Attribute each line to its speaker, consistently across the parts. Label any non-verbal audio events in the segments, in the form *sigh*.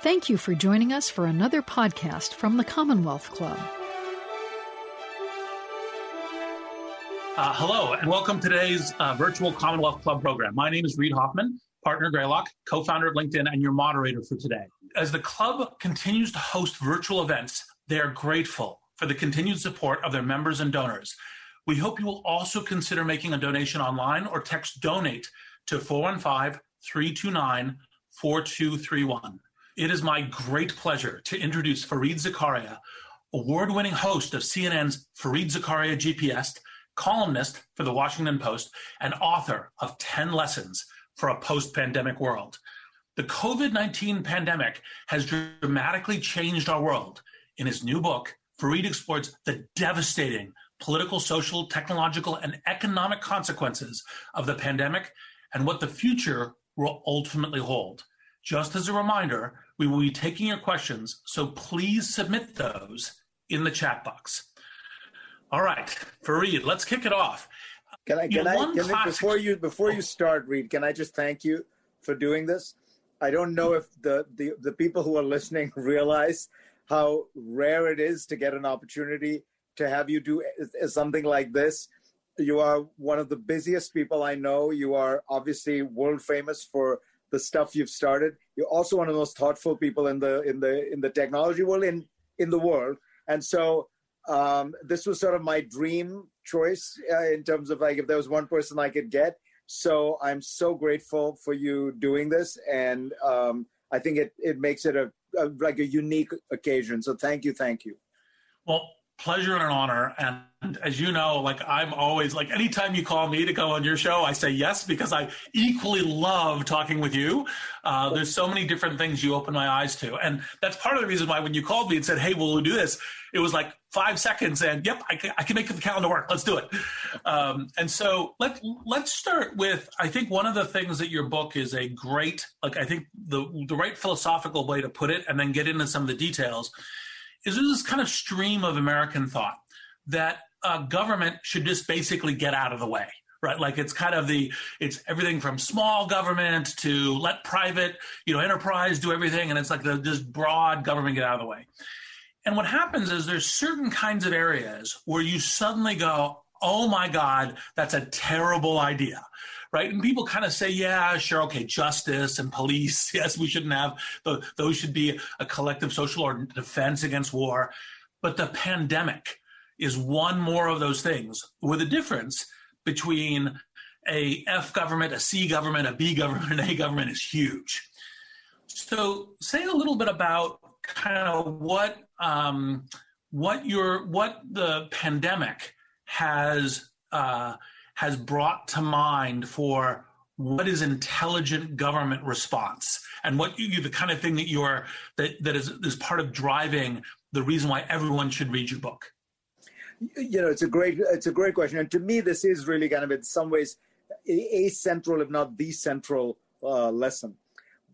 Speaker 1: Thank you for joining us for another podcast from the Commonwealth Club.
Speaker 2: Uh, hello, and welcome to today's uh, virtual Commonwealth Club program. My name is Reid Hoffman, partner Greylock, co founder of LinkedIn, and your moderator for today. As the club continues to host virtual events, they are grateful for the continued support of their members and donors. We hope you will also consider making a donation online or text donate to 415 329 4231. It is my great pleasure to introduce Fareed Zakaria, award winning host of CNN's Fareed Zakaria GPS, columnist for the Washington Post, and author of 10 Lessons for a Post Pandemic World. The COVID 19 pandemic has dramatically changed our world. In his new book, Fareed explores the devastating political, social, technological, and economic consequences of the pandemic and what the future will ultimately hold. Just as a reminder, we will be taking your questions, so please submit those in the chat box. All right, Fareed, let's kick it off.
Speaker 3: Can I, can I, can classic... I before you before you start, Reid? Can I just thank you for doing this? I don't know if the, the, the people who are listening *laughs* realize how rare it is to get an opportunity to have you do something like this. You are one of the busiest people I know. You are obviously world famous for the stuff you've started. You're also one of the most thoughtful people in the in the in the technology world in in the world. And so um, this was sort of my dream choice uh, in terms of like if there was one person I could get. So I'm so grateful for you doing this, and um, I think it it makes it a, a like a unique occasion. So thank you, thank you.
Speaker 2: Well, pleasure and an honor. And as you know, like I'm always like anytime you call me to go on your show, I say yes because I equally love talking with you. Uh, there's so many different things you open my eyes to, and that's part of the reason why when you called me and said, "Hey, will we do this?" It was like five seconds, and yep, I can, I can make the calendar work. Let's do it. Um, and so let let's start with I think one of the things that your book is a great like I think the the right philosophical way to put it, and then get into some of the details is there's this kind of stream of American thought that uh, government should just basically get out of the way right? Like it's kind of the it's everything from small government to let private you know enterprise do everything and it's like the this broad government get out of the way. And what happens is there's certain kinds of areas where you suddenly go oh my god that's a terrible idea right? And people kind of say, yeah, sure, okay, justice and police, *laughs* yes, we shouldn't have, the, those should be a collective social or defense against war. But the pandemic is one more of those things with a difference between a F government, a C government, a B government, an *laughs* A government is huge. So say a little bit about kind of what um, what your what the pandemic has uh, has brought to mind for what is intelligent government response and what you the kind of thing that you're that that is is part of driving the reason why everyone should read your book.
Speaker 3: You know it's a great it's a great question. And to me this is really kind of in some ways a central if not the central uh, lesson.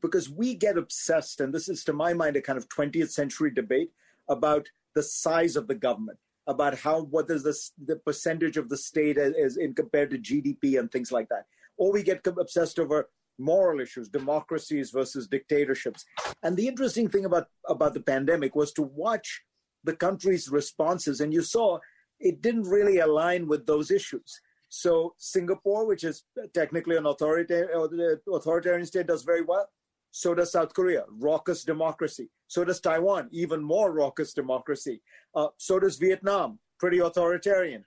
Speaker 3: Because we get obsessed and this is to my mind a kind of 20th century debate about the size of the government about how what is the the percentage of the state is in compared to GDP and things like that. Or we get obsessed over moral issues, democracies versus dictatorships. And the interesting thing about about the pandemic was to watch the country's responses, and you saw it didn't really align with those issues. So Singapore, which is technically an authoritarian, uh, authoritarian state, does very well. So does South Korea, raucous democracy. So does Taiwan, even more raucous democracy. Uh, so does Vietnam, pretty authoritarian.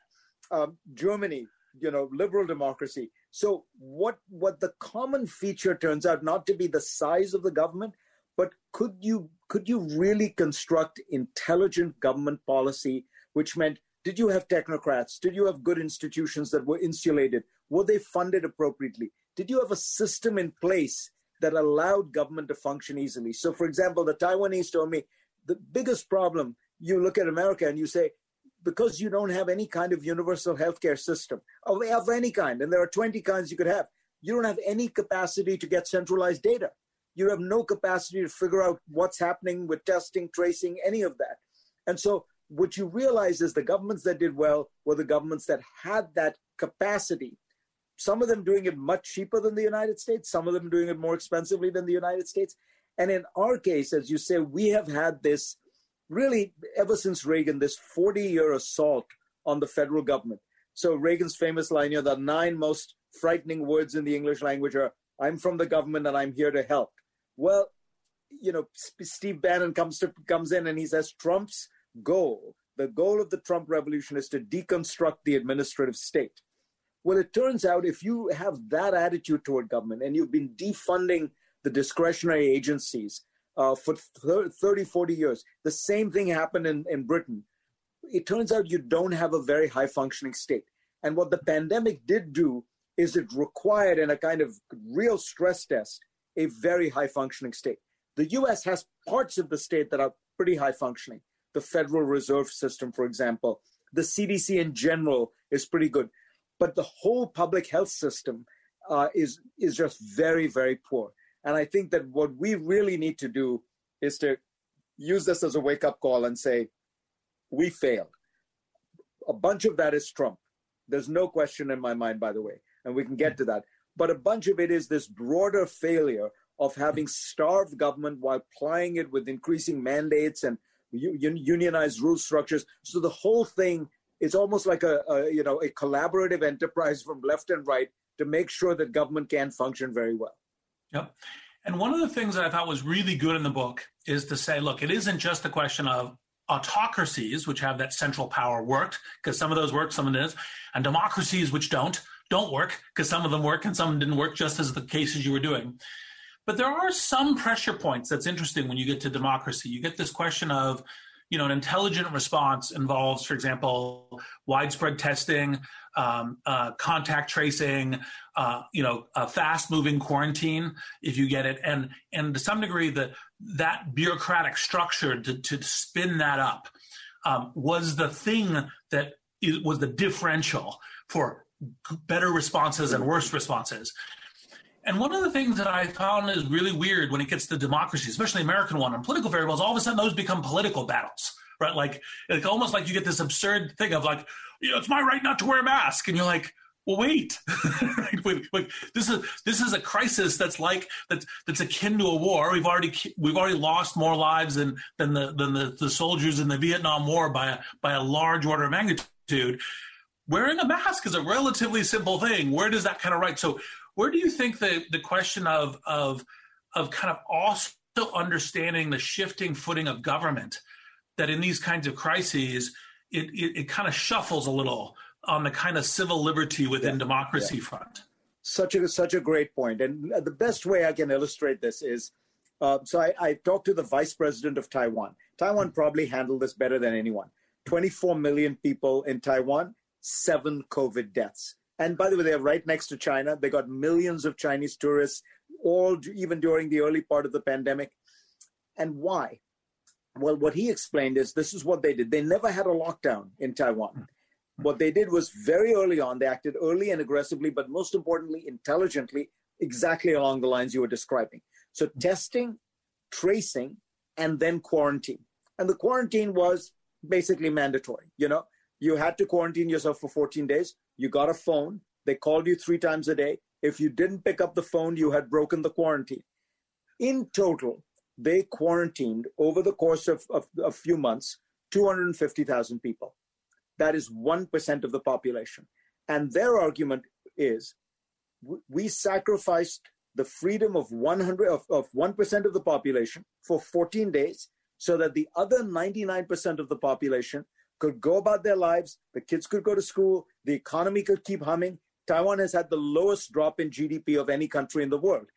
Speaker 3: Um, Germany, you know, liberal democracy. So what what the common feature turns out not to be the size of the government, but could you could you really construct intelligent government policy, which meant did you have technocrats? Did you have good institutions that were insulated? Were they funded appropriately? Did you have a system in place that allowed government to function easily. So, for example, the Taiwanese told me the biggest problem you look at America and you say, because you don't have any kind of universal healthcare system oh, of, of any kind, and there are 20 kinds you could have, you don't have any capacity to get centralized data. You have no capacity to figure out what's happening with testing, tracing, any of that. And so, what you realize is the governments that did well were the governments that had that capacity some of them doing it much cheaper than the United States, some of them doing it more expensively than the United States. And in our case, as you say, we have had this really ever since Reagan, this 40 year assault on the federal government. So Reagan's famous line, you know, the nine most frightening words in the English language are, I'm from the government and I'm here to help. Well, you know, Steve Bannon comes to comes in and he says Trump's goal, the goal of the Trump revolution is to deconstruct the administrative state. Well, it turns out if you have that attitude toward government and you've been defunding the discretionary agencies uh, for 30, 40 years, the same thing happened in, in Britain. It turns out you don't have a very high functioning state. And what the pandemic did do is it required, in a kind of real stress test, a very high functioning state. The US has parts of the state that are pretty high functioning. The Federal Reserve System, for example, the CDC in general is pretty good. But the whole public health system uh, is, is just very, very poor. And I think that what we really need to do is to use this as a wake up call and say, we failed. A bunch of that is Trump. There's no question in my mind, by the way, and we can get to that. But a bunch of it is this broader failure of having starved government while plying it with increasing mandates and unionized rule structures. So the whole thing is almost like a, a, you know a collaborative enterprise from left and right to make sure that government can function very well.
Speaker 2: Yep. And one of the things that I thought was really good in the book is to say, look, it isn't just a question of autocracies, which have that central power, worked because some of those work, some of them didn't, and democracies which don't don't work because some of them work and some didn't work, just as the cases you were doing. But there are some pressure points that's interesting when you get to democracy. You get this question of, you know, an intelligent response involves, for example, widespread testing, um, uh, contact tracing, uh, you know, fast-moving quarantine if you get it, and and to some degree, the that bureaucratic structure to, to spin that up um, was the thing that was the differential for better responses and worse responses. And one of the things that I found is really weird when it gets to democracy, especially American one, and political variables, all of a sudden those become political battles, right? Like, it's almost like you get this absurd thing of like, you know, it's my right not to wear a mask. And you're like, well, wait, *laughs* wait, wait, this is this is a crisis that's like that's that's akin to a war. We've already we've already lost more lives than than the than the, the soldiers in the Vietnam War by a by a large order of magnitude. Wearing a mask is a relatively simple thing. Where does that kind of right? So where do you think the, the question of, of, of kind of also understanding the shifting footing of government, that in these kinds of crises, it, it, it kind of shuffles a little on the kind of civil liberty within yeah, democracy yeah. front?
Speaker 3: Such a, such a great point. And the best way I can illustrate this is uh, so I, I, talked to the vice president of Taiwan. Taiwan probably handled this better than anyone. 24 million people in Taiwan, seven COVID deaths. And by the way, they're right next to China. They got millions of Chinese tourists, all even during the early part of the pandemic. And why? Well, what he explained is this is what they did. They never had a lockdown in Taiwan. Hmm. What they did was very early on, they acted early and aggressively, but most importantly, intelligently, exactly along the lines you were describing. So testing, tracing, and then quarantine. And the quarantine was basically mandatory. You know, you had to quarantine yourself for 14 days. You got a phone. They called you three times a day. If you didn't pick up the phone, you had broken the quarantine. In total, they quarantined over the course of, of a few months 250,000 people. That is 1% of the population. And their argument is we sacrificed the freedom of 100 of, of 1% of the population for 14 days so that the other 99% of the population could go about their lives, the kids could go to school, the economy could keep humming. Taiwan has had the lowest drop in GDP of any country in the world.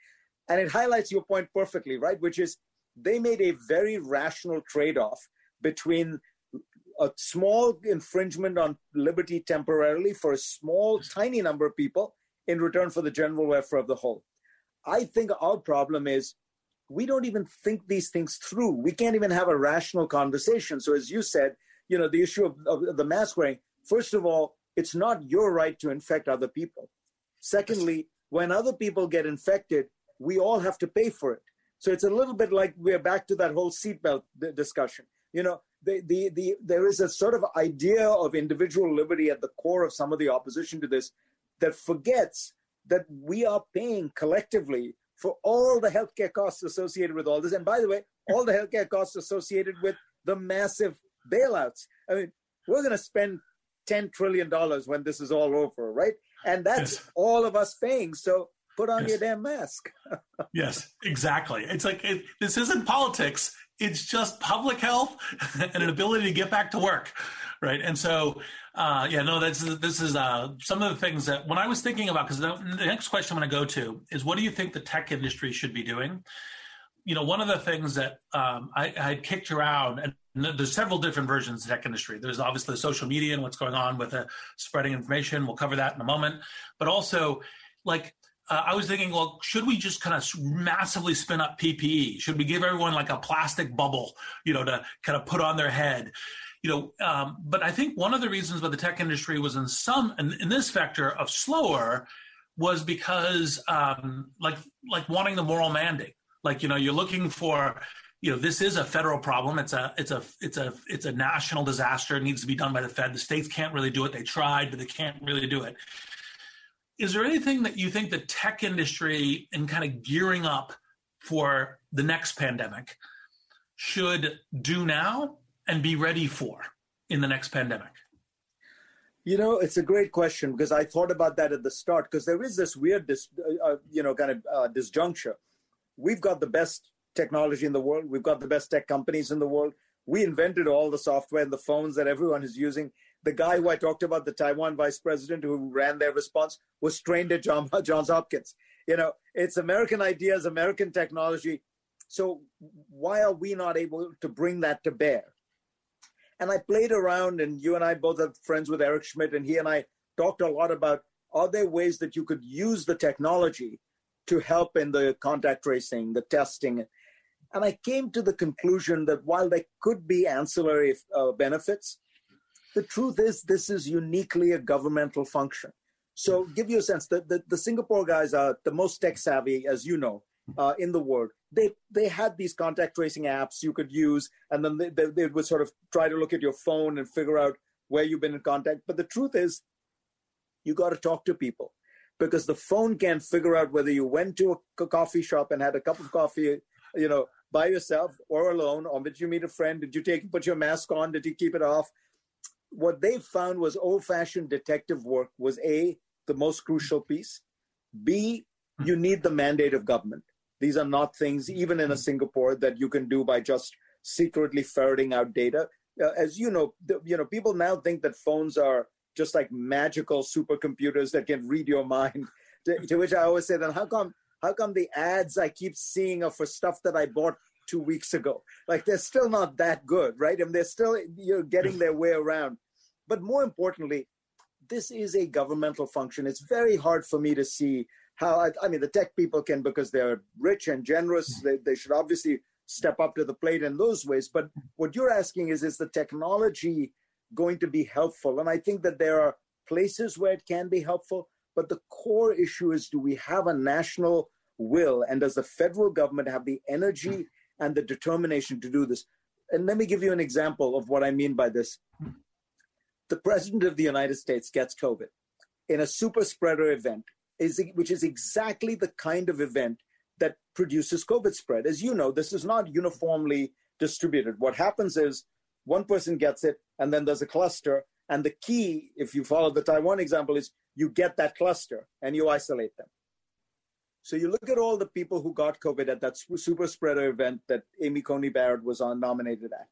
Speaker 3: And it highlights your point perfectly, right? Which is they made a very rational trade off between a small infringement on liberty temporarily for a small, tiny number of people in return for the general welfare of the whole. I think our problem is we don't even think these things through. We can't even have a rational conversation. So, as you said, you know, the issue of, of the mask wearing, first of all, it's not your right to infect other people. Secondly, when other people get infected, we all have to pay for it. So it's a little bit like we're back to that whole seatbelt discussion. You know, the, the, the, there is a sort of idea of individual liberty at the core of some of the opposition to this that forgets that we are paying collectively for all the healthcare costs associated with all this. And by the way, all the healthcare costs associated with the massive bailouts. I mean, we're going to spend $10 trillion when this is all over, right? And that's yes. all of us paying. So put on yes. your damn mask. *laughs*
Speaker 2: yes, exactly. It's like it, this isn't politics. It's just public health *laughs* and an ability to get back to work, right? And so, uh, yeah, no, that's this is uh, some of the things that when I was thinking about because the, the next question I'm going to go to is what do you think the tech industry should be doing? You know, one of the things that um, I, I had kicked around, and there's several different versions of tech industry. There's obviously social media and what's going on with spreading information. We'll cover that in a moment. But also, like uh, I was thinking, well, should we just kind of massively spin up PPE? Should we give everyone like a plastic bubble, you know, to kind of put on their head? You know, um, but I think one of the reasons why the tech industry was in some in, in this vector of slower was because um, like like wanting the moral mandate. Like you know, you're looking for you know this is a federal problem. It's a it's a it's a it's a national disaster. It needs to be done by the fed. The states can't really do it. They tried but they can't really do it. Is there anything that you think the tech industry and kind of gearing up for the next pandemic should do now and be ready for in the next pandemic?
Speaker 3: You know, it's a great question because I thought about that at the start because there is this weird, dis, uh, uh, you know, kind of uh, disjuncture. We've got the best technology in the world. We've got the best tech companies in the world. We invented all the software and the phones that everyone is using the guy who I talked about, the Taiwan vice president who ran their response, was trained at John, *laughs* Johns Hopkins. You know, it's American ideas, American technology. So why are we not able to bring that to bear? And I played around, and you and I both are friends with Eric Schmidt, and he and I talked a lot about are there ways that you could use the technology to help in the contact tracing, the testing? And I came to the conclusion that while there could be ancillary uh, benefits, the truth is this is uniquely a governmental function. So give you a sense that the, the, Singapore guys are the most tech savvy, as you know, uh, in the world. They they had these contact tracing apps you could use, and then they, they, they would sort of try to look at your phone and figure out where you've been in contact. But the truth is, you got to talk to people because the phone can't figure out whether you went to a coffee shop and had a cup of coffee, you know, by yourself or alone, or did you meet a friend? Did you take put your mask on? Did you keep it off? what they found was old fashioned detective work was A, the most crucial piece. B, you need the mandate of government. These are not things, even in a Singapore, that you can do by just secretly ferreting out data. Uh, as you know, the, you know, people now think that phones are just like magical supercomputers that can read your mind. *laughs* To, to which I always say, then how come how come the ads I keep seeing are for stuff that I bought two weeks ago. Like they're still not that good, right? And they're still you're getting their way around. But more importantly, this is a governmental function. It's very hard for me to see how I, I mean the tech people can because they're rich and generous. They, they should obviously step up to the plate in those ways. But what you're asking is is the technology going to be helpful? And I think that there are places where it can be helpful. But the core issue is do we have a national will and does the federal government have the energy and the determination to do this. And let me give you an example of what I mean by this. The president of the United States gets COVID in a super spreader event, is, which is exactly the kind of event that produces COVID spread. As you know, this is not uniformly distributed. What happens is one person gets it, and then there's a cluster. And the key, if you follow the Taiwan example, is you get that cluster and you isolate them. So you look at all the people who got COVID at that super spreader event that Amy Coney Barrett was on nominated at,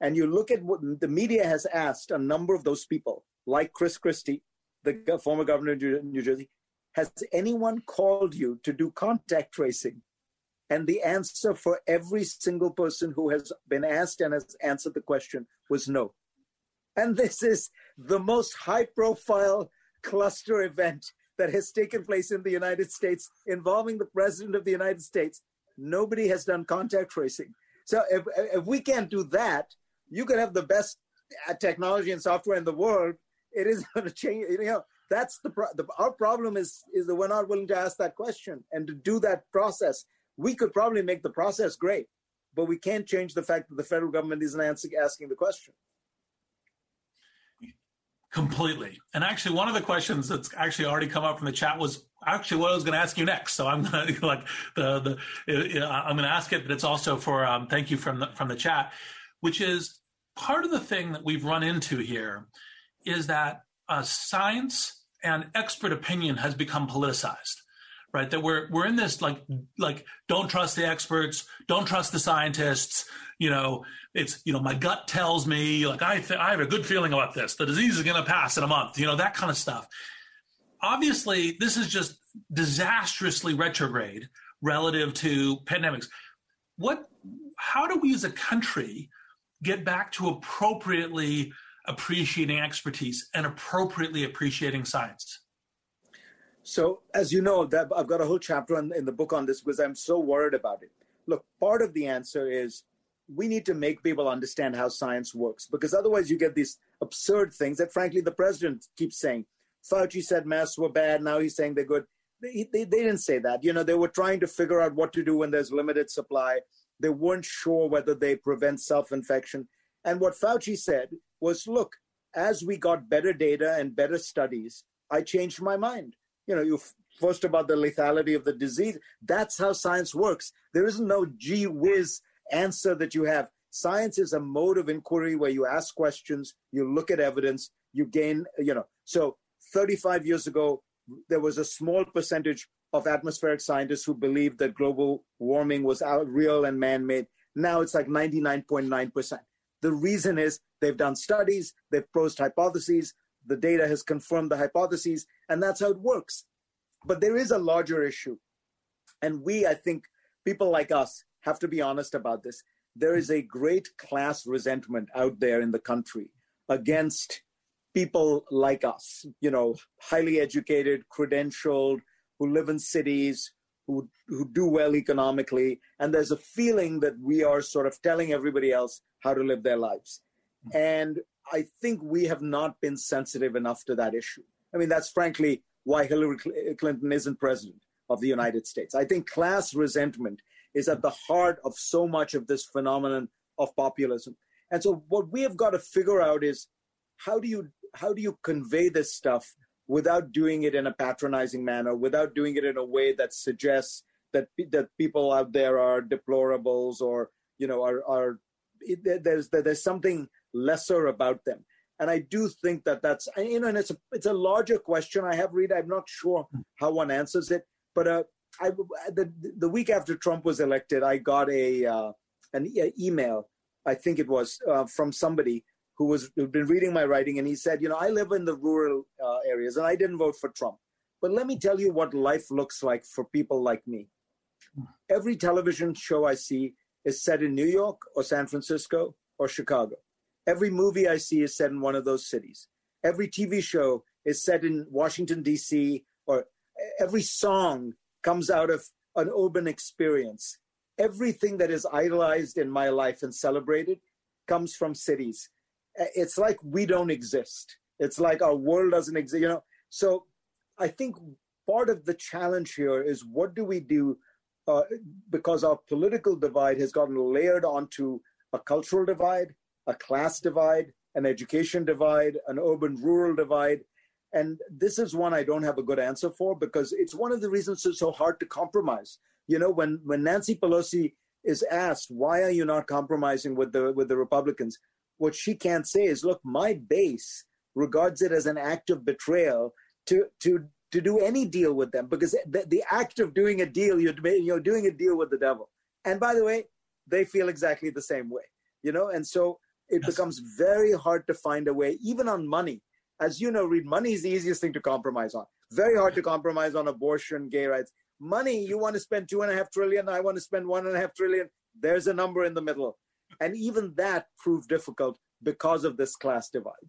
Speaker 3: and you look at what the media has asked a number of those people, like Chris Christie, the former governor of New Jersey, has anyone called you to do contact tracing? And the answer for every single person who has been asked and has answered the question was no. And this is the most high profile cluster event that has taken place in the United States involving the president of the United States. Nobody has done contact tracing. So if, if we can't do that, you could have the best uh, technology and software in the world. It isn't going to change. You know, that's the, pro- the our problem is is that we're not willing to ask that question and to do that process. We could probably make the process great, but we can't change the fact that the federal government isn't answering, asking the question
Speaker 2: Completely. And actually, one of the questions that's actually already come up from the chat was actually what I was going to ask you next. So I'm going *laughs* to like the the I'm going to ask it, but it's also for um, thank you from the from the chat, which is part of the thing that we've run into here is that uh, science and expert opinion has become politicized right that we're we're in this like like don't trust the experts don't trust the scientists you know it's you know my gut tells me like i th- i have a good feeling about this. The disease is going to pass in a month you know that kind of stuff. Obviously this is just disastrously retrograde relative to pandemics. What how do we as a country get back to appropriately appreciating expertise and appropriately appreciating science?
Speaker 3: So, as you know, that I've got a whole chapter in, in the book on this because I'm so worried about it. Look, part of the answer is we need to make people understand how science works because otherwise you get these absurd things that, frankly, the president keeps saying. Fauci said masks were bad. Now he's saying they're good. They, they, they didn't say that. You know, they were trying to figure out what to do when there's limited supply. They weren't sure whether they prevent self infection. And what Fauci said was look, as we got better data and better studies, I changed my mind you know, you first about the lethality of the disease. That's how science works. There isn't no gee whiz answer that you have. Science is a mode of inquiry where you ask questions, you look at evidence, you gain, you know. So 35 years ago, there was a small percentage of atmospheric scientists who believed that global warming was real and man made. Now it's like 99.9%. The reason is they've done studies, they've posed hypotheses, the data has confirmed the hypotheses, and that's how it works. But there is a larger issue. And we, I think, people like us have to be honest about this. There is a great class resentment out there in the country against people like us, you know, highly educated, credentialed, who live in cities, who, who do well economically. And there's a feeling that we are sort of telling everybody else how to live their lives. And I think we have not been sensitive enough to that issue. I mean, that's frankly why Hillary Clinton isn't president of the United States. I think class resentment is at the heart of so much of this phenomenon of populism. And so what we have got to figure out is how do you how do you convey this stuff without doing it in a patronizing manner, without doing it in a way that suggests that that people out there are deplorables or you know are are there's there's something lesser about them. And I do think that that's you know, and it's a it's a larger question. I have read. I'm not sure how one answers it, but uh, I the the week after Trump was elected, I got a uh, an e- email. I think it was uh, from somebody who was who'd been reading my writing, and he said, you know, I live in the rural uh, areas, and I didn't vote for Trump, but let me tell you what life looks like for people like me. Every television show I see is set in New York or San Francisco or Chicago. Every movie I see is set in one of those cities. Every TV show is set in Washington, D.C., or every song comes out of an urban experience. Everything that is idolized in my life and celebrated comes from cities. It's like we don't exist. It's like our world doesn't exist, you know. So I think part of the challenge here is what do we do uh, because our political divide has gotten layered onto a cultural divide, a class divide, an education divide, an urban rural divide. And this is one I don't have a good answer for because it's one of the reasons it's so hard to compromise. You know, when, when Nancy Pelosi is asked, why are you not compromising with the, with the Republicans? What she can't say is, look, my base regards it as an act of betrayal to, to, to do any deal with them because the, the act of doing a deal, you're, you're doing a deal with the devil. And by the way, they feel exactly the same way, you know? And so it yes. becomes very hard to find a way, even on money. As you know, Reid, money is the easiest thing to compromise on. Very hard to compromise on abortion, gay rights. Money, you want to spend two and a half trillion, I want to spend one and a half trillion. There's a number in the middle. And even that proved difficult because of this class divide.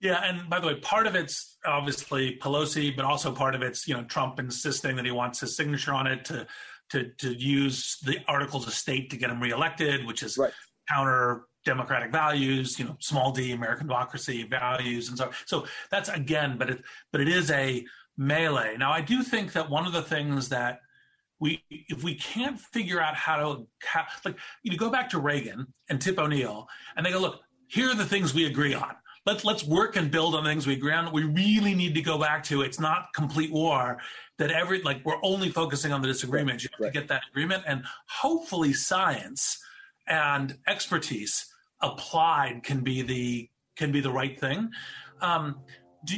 Speaker 2: Yeah, and by the way, part of it's obviously Pelosi, but also part of it's you know Trump insisting that he wants his signature on it to to to use the articles of state to get him reelected, which is right. counter democratic values, you know, small d American democracy values, and so so that's again, but it but it is a melee. Now, I do think that one of the things that we if we can't figure out how to how, like you know, go back to Reagan and Tip O'Neill, and they go, look, here are the things we agree on. let's let's work and build on things we agree on. We really need to go back to it's not complete war. That every like we're only focusing on the disagreements. You have right. to get that agreement, and hopefully science and expertise applied can be the can be the right thing. Um, do,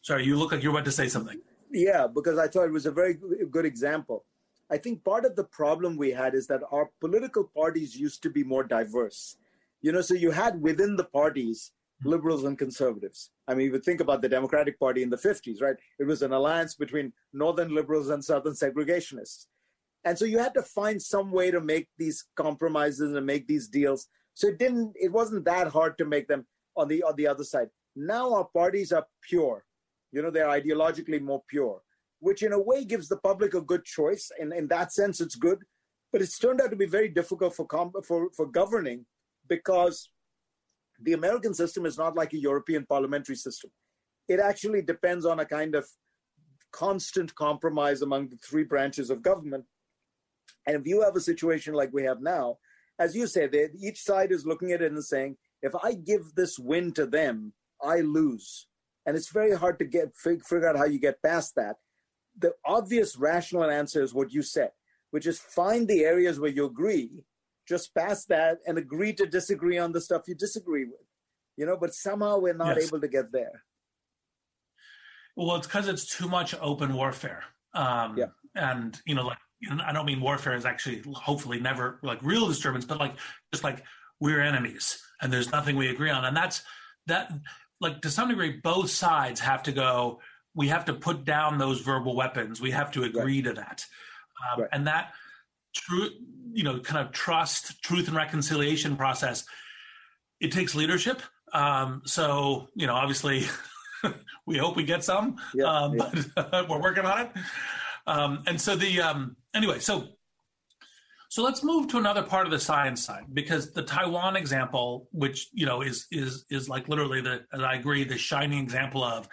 Speaker 2: sorry, you look like you're about to say something.
Speaker 3: Yeah, because I thought it was a very good example. I think part of the problem we had is that our political parties used to be more diverse. You know, so you had within the parties liberals and conservatives. I mean, you would think about the Democratic Party in the 50s, right? It was an alliance between northern liberals and southern segregationists. And so you had to find some way to make these compromises and make these deals. So it didn't it wasn't that hard to make them on the on the other side. Now our parties are pure. You know, they're ideologically more pure, which in a way gives the public a good choice. And in that sense, it's good. But it's turned out to be very difficult for for for governing because the American system is not like a European parliamentary system. It actually depends on a kind of constant compromise among the three branches of government. And if you have a situation like we have now, as you say, they, each side is looking at it and saying, if I give this win to them, I lose. And it's very hard to get figure out how you get past that. The obvious rational answer is what you said, which is find the areas where you agree just pass that and agree to disagree on the stuff you disagree with you know but somehow we're not yes. able to get there
Speaker 2: well it's because it's too much open warfare um yeah. and you know like i don't mean warfare is actually hopefully never like real disturbance but like just like we're enemies and there's nothing we agree on and that's that like to some degree both sides have to go we have to put down those verbal weapons we have to agree right. to that um, right. and that true, you know, kind of trust, truth, and reconciliation process, it takes leadership. Um, so, you know, obviously, *laughs* we hope we get some, yeah, um, yeah. but *laughs* we're working on it. Um, and so the um, anyway, so so let's move to another part of the science side because the Taiwan example, which you know is is is like literally the, as I agree, the shining example of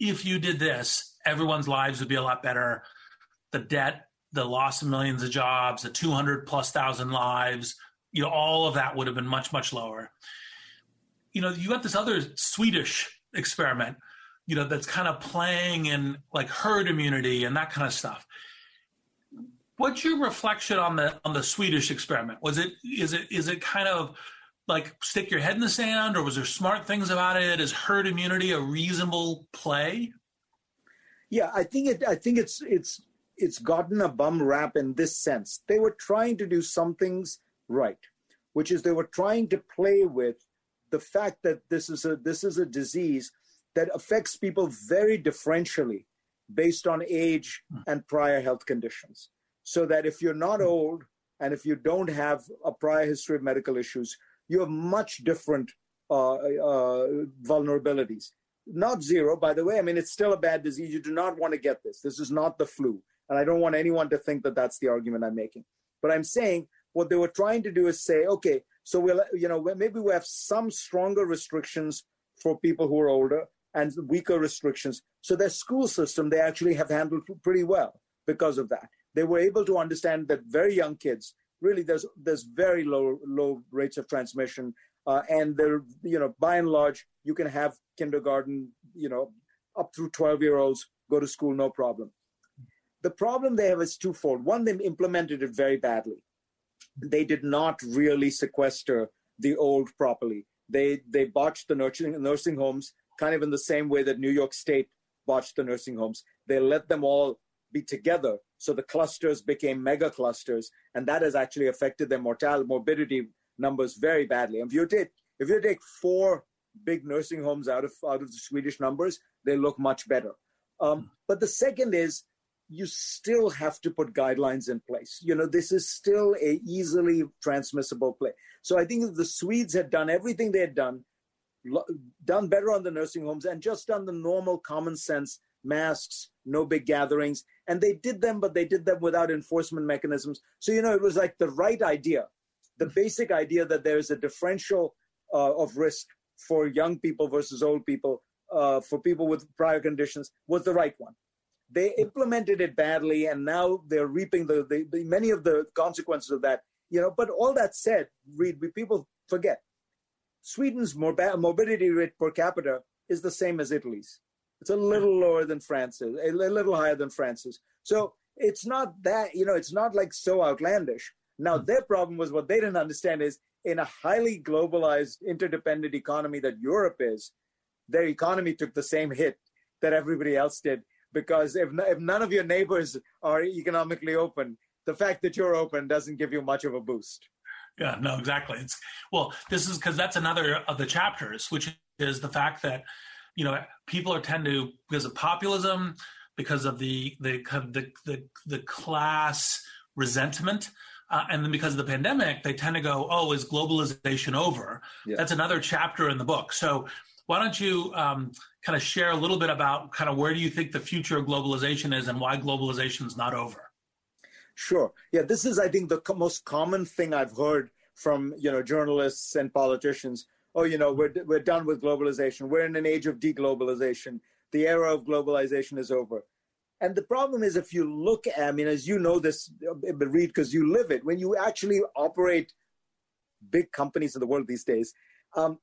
Speaker 2: if you did this, everyone's lives would be a lot better. The debt the loss of millions of jobs, the 200 plus thousand lives, you know, all of that would have been much, much lower. You know, you got this other Swedish experiment, you know, that's kind of playing in like herd immunity and that kind of stuff. What's your reflection on the on the Swedish experiment? Was it is it is it kind of like stick your head in the sand, or was there smart things about it? Is herd immunity a reasonable play?
Speaker 3: Yeah, I think it. I think it's it's it's gotten a bum rap in this sense. They were trying to do some things right, which is they were trying to play with the fact that this is a this is a disease that affects people very differentially based on age hmm. and prior health conditions. So that if you're not old and if you don't have a prior history of medical issues, you have much different uh, uh, vulnerabilities. Not zero, by the way. I mean, it's still a bad disease. You do not want to get this. This is not the flu. And I don't want anyone to think that that's the argument I'm making. But I'm saying what they were trying to do is say, okay, so we'll, you know, maybe we have some stronger restrictions for people who are older and weaker restrictions. So their school system, they actually have handled pretty well because of that. They were able to understand that very young kids, really, there's there's very low low rates of transmission, uh, and they're you know by and large you can have kindergarten, you know, up through 12 year olds go to school no problem. The problem they have is twofold. One, they implemented it very badly. They did not really sequester the old properly. They they botched the nursing nursing homes kind of in the same way that New York State botched the nursing homes. They let them all be together, so the clusters became mega clusters, and that has actually affected their mortality morbidity numbers very badly. And If you take if you take four big nursing homes out of out of the Swedish numbers, they look much better. Um, but the second is you still have to put guidelines in place. You know, this is still a easily transmissible play. So I think if the Swedes had done everything they had done, done better on the nursing homes, and just done the normal common sense masks, no big gatherings, and they did them, but they did them without enforcement mechanisms. So you know, it was like the right idea, the basic idea that there is a differential uh, of risk for young people versus old people, uh, for people with prior conditions, was the right one they implemented it badly and now they're reaping the, the, the, many of the consequences of that you know but all that said Reid people forget Sweden's morbidity rate per capita is the same as Italy's. It's a little lower than France's, a little higher than France's. So it's not that, you know, it's not like so outlandish. Now, hmm. their problem was what they didn't understand is in a highly globalized, interdependent economy that Europe is, their economy took the same hit that everybody else did. Because if, if none of your neighbors are economically open, the fact that you're open doesn't give you much of a boost.
Speaker 2: Yeah, no, exactly. It's well, this is because that's another of the chapters, which is the fact that you know people are tend to because of populism, because of the the the the, the class resentment. Uh, and then because of the pandemic, they tend to go, "Oh, is globalization over?" Yeah. That's another chapter in the book. So, why don't you um, kind of share a little bit about kind of where do you think the future of globalization is and why globalization is not over?
Speaker 3: Sure. Yeah, this is, I think, the co- most common thing I've heard from you know journalists and politicians. Oh, you know, we're we're done with globalization. We're in an age of deglobalization. The era of globalization is over. And the problem is, if you look, at, I mean, as you know this, Reid because you live it, when you actually operate big companies in the world these days, um,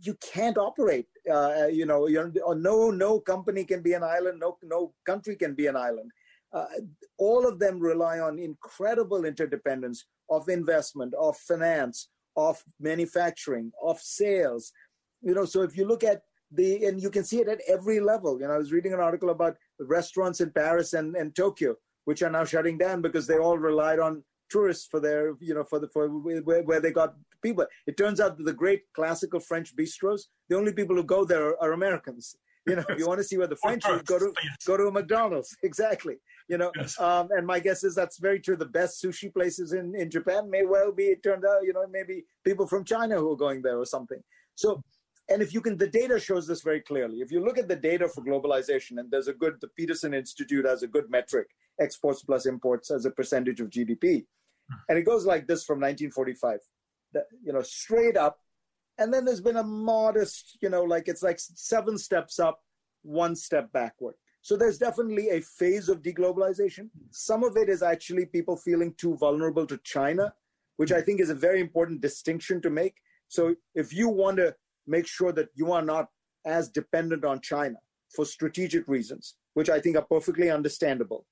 Speaker 3: you can't operate. Uh, you know, no no company can be an island. No no country can be an island uh, all of them rely on incredible interdependence of investment, of finance, of manufacturing, of sales. You know, so if you look at the, and you can see it at every level. You know, I was reading an article about restaurants in Paris and, and Tokyo, which are now shutting down because they all relied on tourists for their, you know, for the for where, where they got people. It turns out that the great classical French bistros, the only people who go there are, are Americans. You know, *laughs* if you want to see where the French go to go to a McDonald's. *laughs* Exactly you know yes. um, and my guess is that's very true. The best sushi places in, in japan may well be it turned out you know maybe people from china who are going there or something. So and if you can the data shows this very clearly. If you look at the data for globalization and there's a good the peterson institute has a good metric exports plus imports as a percentage of gdp hmm. and it goes like this from 1945 that you know straight up. And then there's been a modest you know like it's like seven steps up one step backward so there's definitely a phase of deglobalization. Some of it is actually people feeling too vulnerable to China, which I think is a very important distinction to make. So if you want to make sure that you are not as dependent on China for strategic reasons, which I think are perfectly understandable,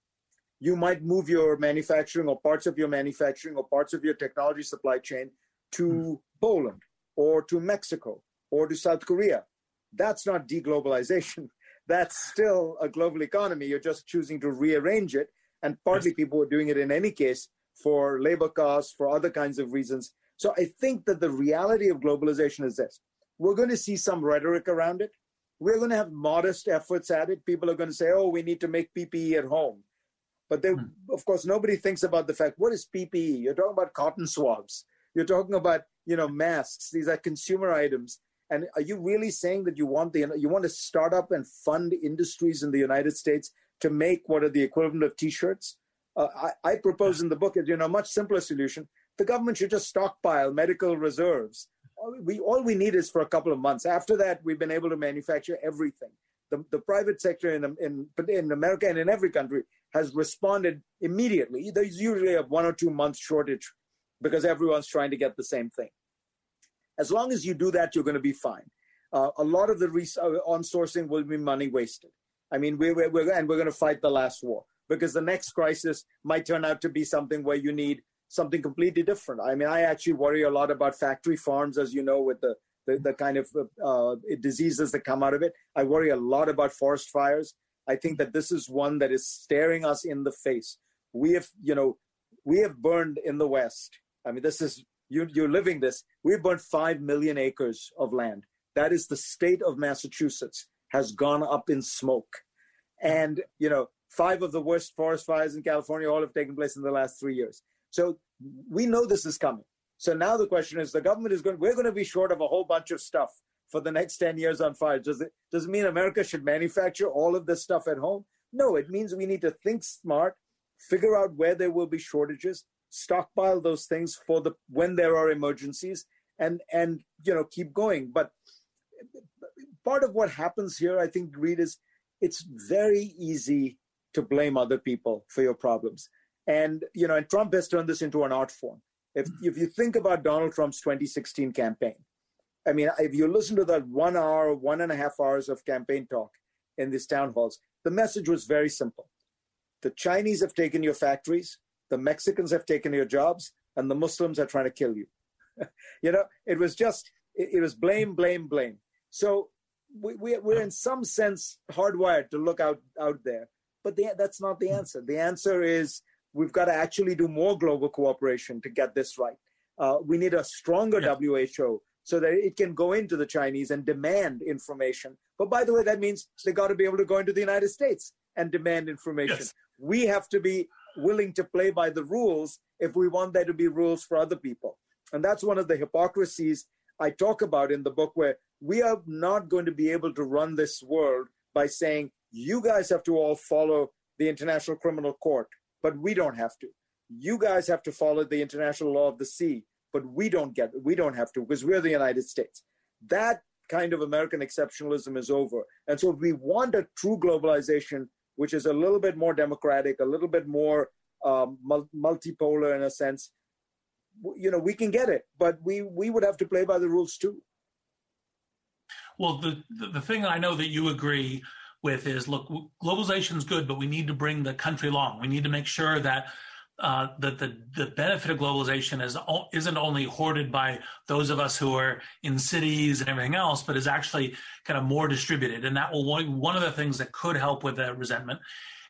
Speaker 3: you might move your manufacturing or parts of your manufacturing or parts of your technology supply chain to mm. Poland or to Mexico or to South Korea. That's not deglobalization that's still a global economy. You're just choosing to rearrange it. And partly people are doing it in any case for labor costs, for other kinds of reasons. So I think that the reality of globalization is this we're going to see some rhetoric around it. We're going to have modest efforts at it. People are going to say, oh, we need to make PPE at home. But they, hmm. of course, nobody thinks about the fact what is PPE? You're talking about cotton swabs. You're talking about, you know, masks. These are consumer items. And are you really saying that you want the you want to start up and fund industries in the United States to make what are the equivalent of T-shirts? Uh, I, I, propose in the book, you know, a much simpler solution. The government should just stockpile medical reserves. We all we need is for a couple of months. After that, we've been able to manufacture everything. The, the private sector in, in in America and in every country has responded immediately. There's usually a one or two month shortage because everyone's trying to get the same thing. As long as you do that, you're going to be fine. Uh, a lot of the res- uh, on sourcing will be money wasted. I mean, we're, we're, we're and we're going to fight the last war because the next crisis might turn out to be something where you need something completely different. I mean, I actually worry a lot about factory farms, as you know, with the the, the kind of uh, diseases that come out of it. I worry a lot about forest fires. I think that this is one that is staring us in the face. We have, you know, we have burned in the West. I mean, this is you, you're living this. We've burned 5 million acres of land. That is the state of Massachusetts has gone up in smoke. And, you know, five of the worst forest fires in California all have taken place in the last three years. So we know this is coming. So now the question is the government is going, we're going to be short of a whole bunch of stuff for the next 10 years on fire. Does it, does it mean America should manufacture all of this stuff at home? No, it means we need to think smart, figure out where there will be shortages, stockpile those things for the when there are emergencies and and you know keep going. But part of what happens here i think Reid is it's very easy to blame other people for your problems. And you know and trump has turned this into an art form. If mm-hmm. if you think about donald trump's 2016 campaign I mean, if you listen to that one hour, one and a half hours of campaign talk in these town halls, the message was very simple. The Chinese have taken your factories, the Mexicans have taken your jobs, and the Muslims are trying to kill you. *laughs* you know, it was just, it, it was blame, blame, blame. So we, we, we're in some sense hardwired to look out, out there. But the, that's not the answer. The answer is we've got to actually do more global cooperation to get this right. Uh, we need a stronger yeah. WHO so that it can go into the Chinese and demand information. But by the way, that means they got to be able to go into the United States and demand information. Yes. We have to be willing to play by the rules if we want there to be rules for other people. And that's one of the hypocrisies I talk about in the book, where we are not going to be able to run this world by saying, you guys have to all follow the International Criminal Court, but we don't have to. You guys have to follow the international law of the sea, but we don't get we don't have to because we're the United States. That kind of American exceptionalism is over. And so if we want a true globalization, which is a little bit more democratic, a little bit more um, multipolar in a sense. You know, we can get it, but we we would have to play by the rules too.
Speaker 2: Well, the the thing I know that you agree with is look, globalization is good, but we need to bring the country along. We need to make sure that uh, that the, the benefit of globalization is isn't only hoarded by those of us who are in cities and everything else, but is actually kind of more distributed, and that will one of the things that could help with that resentment.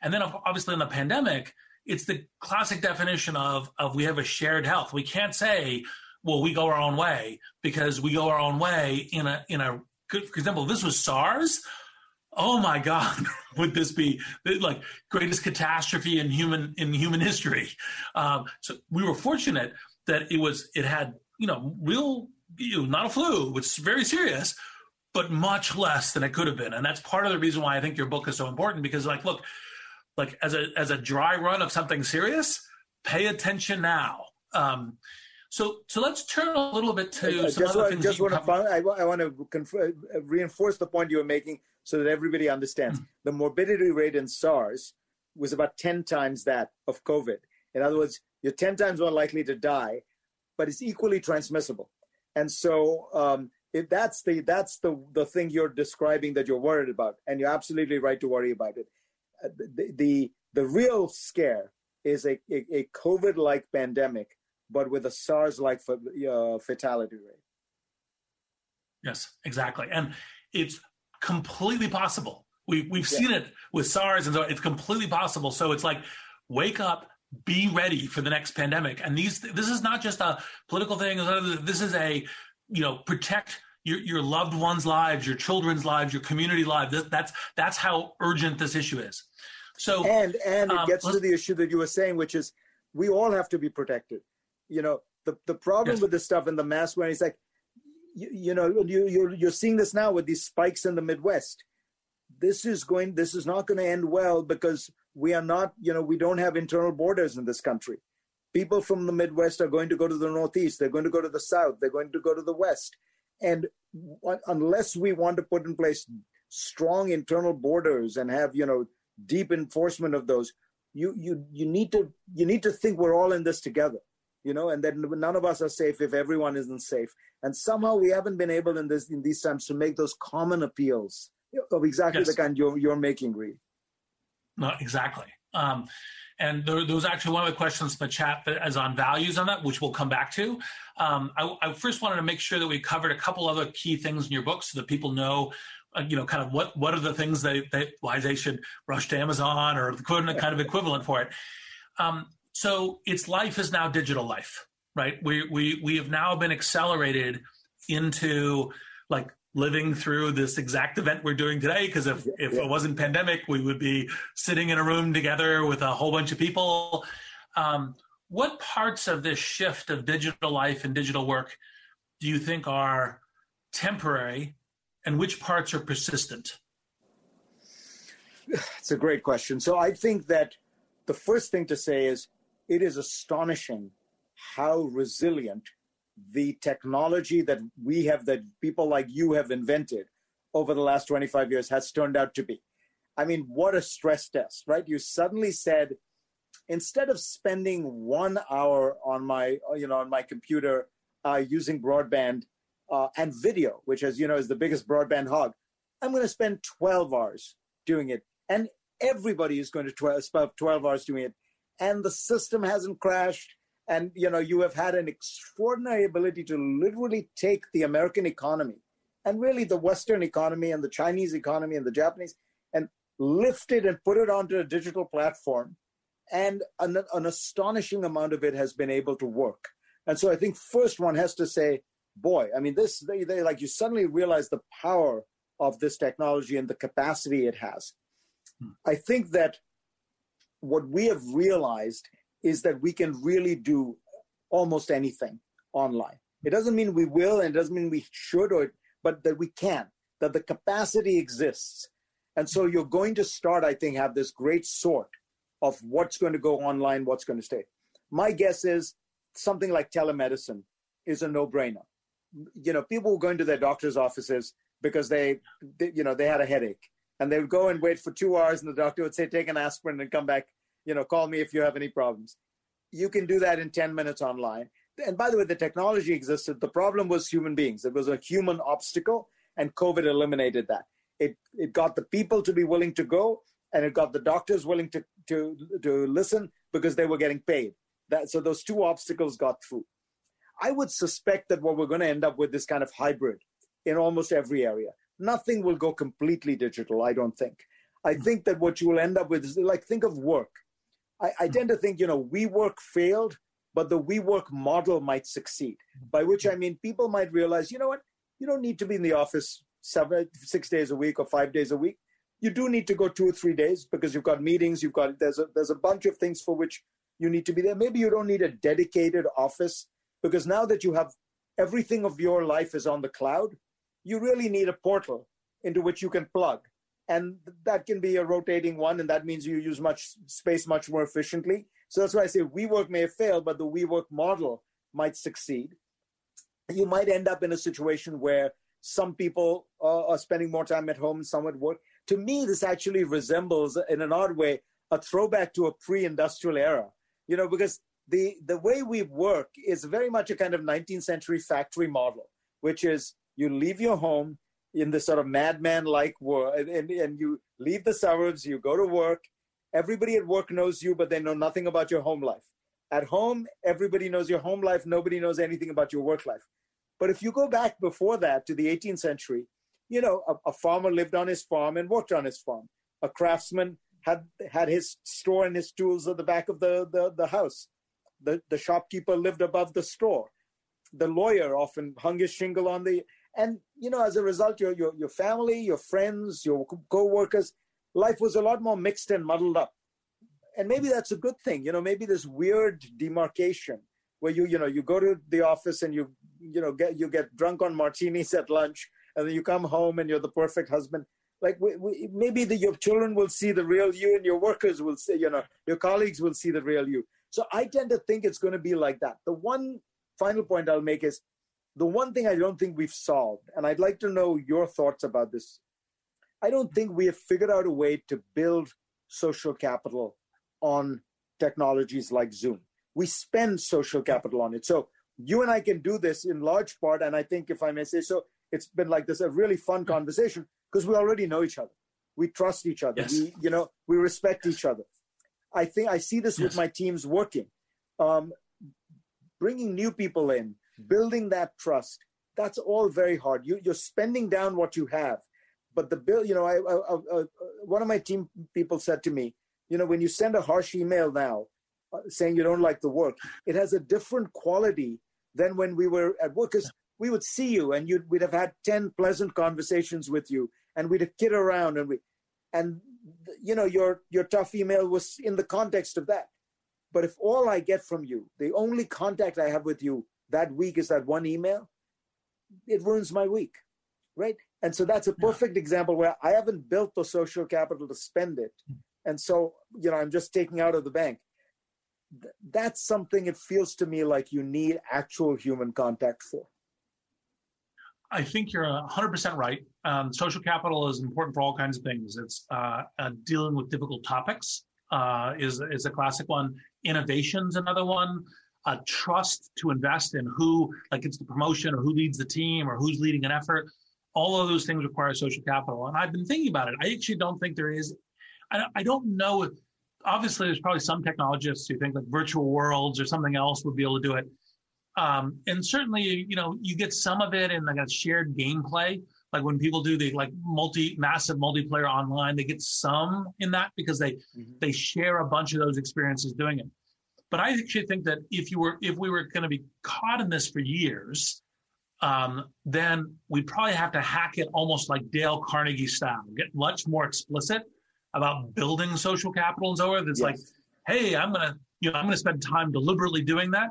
Speaker 2: And then obviously in the pandemic, it's the classic definition of of we have a shared health. We can't say, well, we go our own way because we go our own way in a in a good, for example, this was SARS oh my god *laughs* would this be like greatest catastrophe in human in human history? Um, so we were fortunate that it was it had you know real you know, not a flu it's very serious but much less than it could have been. And that's part of the reason why i think your book is so important because like look like as a as a dry run of something serious pay attention now. Um, so, so let's turn a little bit to some
Speaker 3: just
Speaker 2: other things.
Speaker 3: Just want to, I, I want to confer, reinforce the point you were making so that everybody understands. Mm. The morbidity rate in SARS was about 10 times that of COVID. In other words, you're 10 times more likely to die, but it's equally transmissible. And so um, if that's the that's the the thing you're describing that you're worried about, and you're absolutely right to worry about it. Uh, the, the the real scare is a, a, a COVID-like pandemic, but with a SARS-like uh, fatality rate.
Speaker 2: Yes, exactly, and it's completely possible. We, we've yeah. seen it with SARS, and so it's completely possible. So it's like, wake up, be ready for the next pandemic. And these, this is not just a political thing. This is a, you know, protect your, your loved ones' lives, your children's lives, your community lives. That's that's how urgent this issue is. So
Speaker 3: and and it um, gets to the issue that you were saying, which is we all have to be protected. You know, the the problem yes. with this stuff and the mask wearing is like you, you know you, you're, you're seeing this now with these spikes in the midwest. This is going this is not going to end well because we are not you know we don't have internal borders in this country. People from the midwest are going to go to the northeast they're going to go to the south they're going to go to the west. And unless we want to put in place strong internal borders and have you know deep enforcement of those you you you need to you need to think we're all in this together you know, and that none of us are safe if everyone isn't safe. And somehow we haven't been able in this in these times to make those common appeals of exactly yes. the kind you're you're making, Reid.
Speaker 2: No, exactly. Um, and there, there, was actually one of the questions in the chat that is on values on that, which we'll come back to. Um, I, I, first wanted to make sure that we covered a couple other key things in your book so that people know, uh, you know, kind of what what are the things that, they why they should rush to Amazon or the kind of equivalent for it. Um, so its life is now digital life, right? We we we have now been accelerated into like living through this exact event we're doing today because if, if it wasn't pandemic we would be sitting in a room together with a whole bunch of people. Um, what parts of this shift of digital life and digital work do you think are temporary and which parts are persistent?
Speaker 3: It's a great question. So i think that the first thing to say is it is astonishing how resilient the technology that we have, that people like you have invented over the last 25 years has turned out to be. I mean, what a stress test, right? You suddenly said, instead of spending one hour on my, you know, on my computer uh, using broadband, uh, and video, which, as you know, is the biggest broadband hog, I'm going to spend 12 hours doing it. And everybody is going to spend 12 hours doing it. And the system hasn't crashed. And, you know, you have had an extraordinary ability to literally take the American economy and really the Western economy and the Chinese economy and the Japanese and lift it and put it onto a digital platform. And an, an astonishing amount of it has been able to work. And so I think first one has to say, boy, I mean, this, they, they like you suddenly realize the power of this technology and the capacity it has. Hmm. I think that what we have realized is that we can really do almost anything online. It doesn't mean we will, and it doesn't mean we should, or but that we can. That the capacity exists, and so you're going to start, I think, have this great sort of what's going to go online, what's going to stay. My guess is something like telemedicine is a no-brainer. You know, people were going to their doctor's offices because they, they, you know, they had a headache, and they would go and wait for two hours, and the doctor would say, "Take an aspirin and come back." You know, call me if you have any problems. You can do that in ten minutes online. And by the way, the technology existed. The problem was human beings. It was a human obstacle, and COVID eliminated that. It it got the people to be willing to go, and it got the doctors willing to to to listen because they were getting paid. That so those two obstacles got through. I would suspect that what we're going to end up with is kind of hybrid in almost every area. Nothing will go completely digital, I don't think. I hmm. think that what you will end up with is like, think of work. I, I tend to think, you know, WeWork failed, but the WeWork model might succeed, by which I mean people might realize, you know what, you don't need to be in the office seven, six days a week or five days a week. You do need to go two or three days because you've got meetings, you've got, there's a, there's a bunch of things for which you need to be there. Maybe you don't need a dedicated office because now that you have everything of your life is on the cloud, you really need a portal into which you can plug. And that can be a rotating one, and that means you use much space much more efficiently. So that's why I say WeWork may fail, but the WeWork model might succeed. You might end up in a situation where some people uh, are spending more time at home, some at work. To me, this actually resembles, in an odd way, a throwback to a pre-industrial era. You know, because the the way we work is very much a kind of 19th century factory model, which is you leave your home in this sort of madman like world and, and you leave the suburbs you go to work. Everybody at work knows you but they know nothing about your home life. At home everybody knows your home life. Nobody knows anything about your work life. But if you go back before that to the 18th century you know a, a farmer lived on his farm and worked on his farm. A craftsman had had his store and his tools at the back of the, the, the house. The, the shopkeeper lived above the store the lawyer often hung his shingle on the and you know as a result your your, your family your friends your co-workers life was a lot more mixed and muddled up. And maybe that's a good thing you know maybe this weird demarcation where you you know you go to the office and you you know get you get drunk on martinis at lunch and then you come home and you're the perfect husband. Like we, we, maybe the, your children will see the real you and your workers will see you know your colleagues will see the real you. So i tend to think it's going to be like that. The one final point i'll make is the one thing I don't think we've solved, and I'd like to know your thoughts about this. I don't think we have figured out a way to build social capital on technologies like Zoom. We spend social capital on it. So you and I can do this in large part. And I think, if I may say so, it's been like this a really fun conversation because we already know each other. We trust each other. Yes. We, you know, we respect each other. I think I see this yes. with my teams working, um, bringing new people in, building that trust that's all very hard. You, you're spending down what you have. But the bill you know I, I, I, one of my team people said to me you know when you send a harsh email now uh, saying you don't like the work it has a different quality than when we were at work because we would see you and you'd, we'd have had 10 pleasant conversations with you and we'd have kid around and we and you know your your tough email was in the context of that. But if all i get from you the only contact i have with you that week is that one email, it ruins my week, right? And so that's a perfect yeah. example where I haven't built the social capital to spend it. Hmm. And so, you know, I'm just taking out of the bank. That's something it feels to me like you need actual human contact for.
Speaker 2: I think you're 100% right. Um, social capital is important for all kinds of things. It's uh, uh, dealing with difficult topics uh, is is a classic one. Innovation's another one. A trust to invest in who, like it's the promotion or who leads the team or who's leading an effort. All of those things require social capital. And I've been thinking about it. I actually don't think there is, I, don't know if, obviously there's probably some technologists who think like virtual worlds or something else would be able to do it. Um, and certainly, you know, you get some of it in like a shared gameplay. Like when people do the like multi massive multiplayer online, they get some in that because they mm-hmm. they share a bunch of those experiences doing it. But I actually think that if you were if we were going to be caught in this for years, um, then we'd probably have to hack it almost like Dale Carnegie style, get much more explicit about building social capital and so forth. It's yes. like, hey, I'm gonna you know I'm gonna spend time deliberately doing that,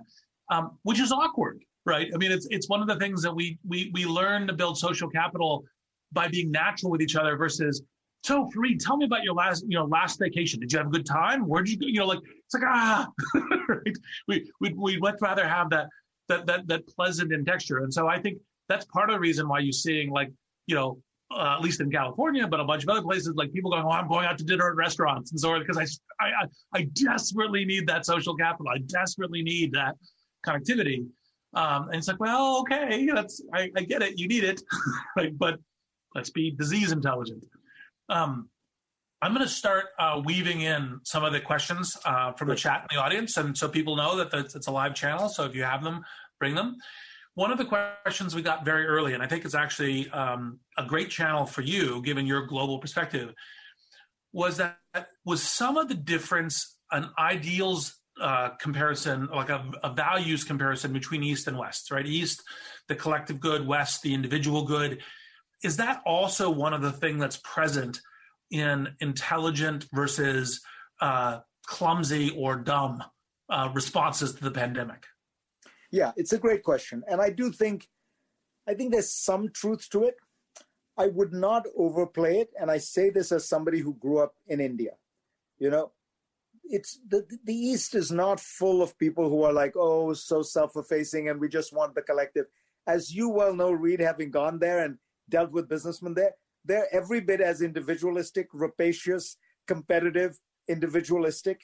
Speaker 2: um, which is awkward, right? I mean, it's it's one of the things that we we we learn to build social capital by being natural with each other versus so Fareed, tell me about your last, you know, last vacation. Did you have a good time? Where did you go? You know, like it's like ah, *laughs* right? We we we'd much rather have that that that that pleasant in texture. And so I think that's part of the reason why you're seeing like you know uh, at least in California, but a bunch of other places like people going, oh, I'm going out to dinner at restaurants and so on because I I I desperately need that social capital. I desperately need that connectivity. Um, and it's like, well, okay, that's I, I get it. You need it? *laughs* But let's be disease intelligent. Um, I'm going to start uh, weaving in some of the questions uh, from the chat in the audience, and so people know that it's a live channel. So if you have them, bring them. One of the questions we got very early, and I think it's actually um, a great channel for you, given your global perspective, was that was some of the difference an ideals uh, comparison, like a, a, values comparison between East and West, right? East, the collective good, West, the individual good is that also one of the things that's present in intelligent versus uh, clumsy or dumb uh, responses to the pandemic?
Speaker 3: Yeah, it's a great question, and I do think I think there's some truth to it. I would not overplay it, and I say this as somebody who grew up in India. You know, it's the the East is not full of people who are like, oh, so self-effacing, and we just want the collective. As you well know, Reid, having gone there and dealt with businessmen there. They're every bit as individualistic, rapacious, competitive, individualistic.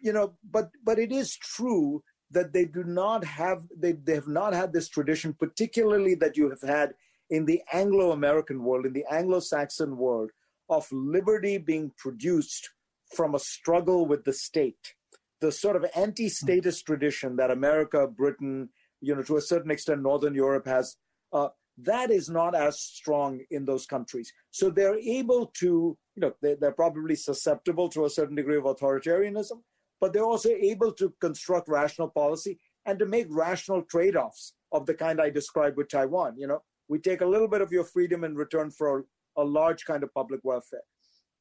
Speaker 3: You know, but but it is true that they do not have they, they have not had this tradition, particularly that you have had in the Anglo-American world, in the Anglo-Saxon world, of liberty being produced from a struggle with the state. The sort of anti-statist tradition that America, Britain, you know, to a certain extent, Northern Europe has, uh, that is not as strong in those countries. So they're able to, you know, they're, they're probably susceptible to a certain degree of authoritarianism, but they're also able to construct rational policy and to make rational trade offs of the kind I described with Taiwan. You know, we take a little bit of your freedom in return for a large kind of public welfare.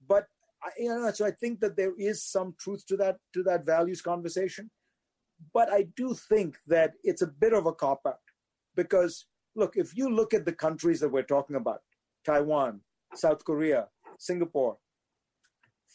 Speaker 3: But I, you know, so I think that there is some truth to that to that values conversation. But I do think that it's a bit of a cop out because look, if you look at the countries that we're talking about, Taiwan, South Korea, Singapore,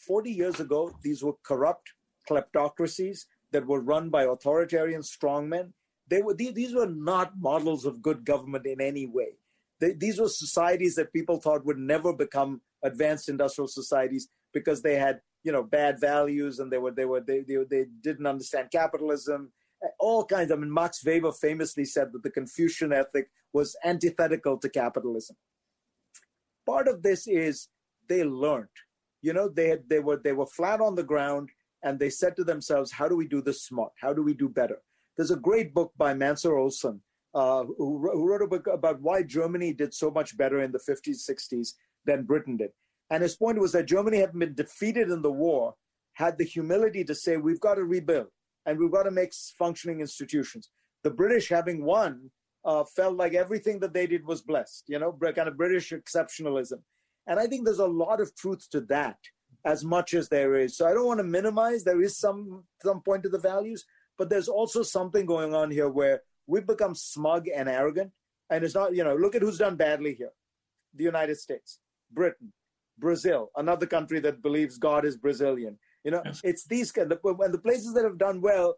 Speaker 3: 40 years ago, these were corrupt kleptocracies that were run by authoritarian strongmen. They were, these were not models of good government in any way. They, these were societies that people thought would never become advanced industrial societies because they had, you know, bad values and they were, they were, they, they, they didn't understand capitalism all kinds. I mean, Max Weber famously said that the Confucian ethic was antithetical to capitalism. Part of this is they learned. You know, they had, they were they were flat on the ground and they said to themselves, "How do we do this smart? How do we do better?" There's a great book by Mancur Olson uh, who, who wrote a book about why Germany did so much better in the 50s, 60s than Britain did. And his point was that Germany had been defeated in the war, had the humility to say, "We've got to rebuild." And we've got to make functioning institutions. The British, having won, uh, felt like everything that they did was blessed, you know, kind of British exceptionalism. And I think there's a lot of truth to that as much as there is. So I don't want to minimize. There is some some point to the values, but there's also something going on here where we've become smug and arrogant. And it's not, you know, look at who's done badly here: the United States, Britain, Brazil, another country that believes God is Brazilian, you know, yes. it's these kind of, when the places that have done well,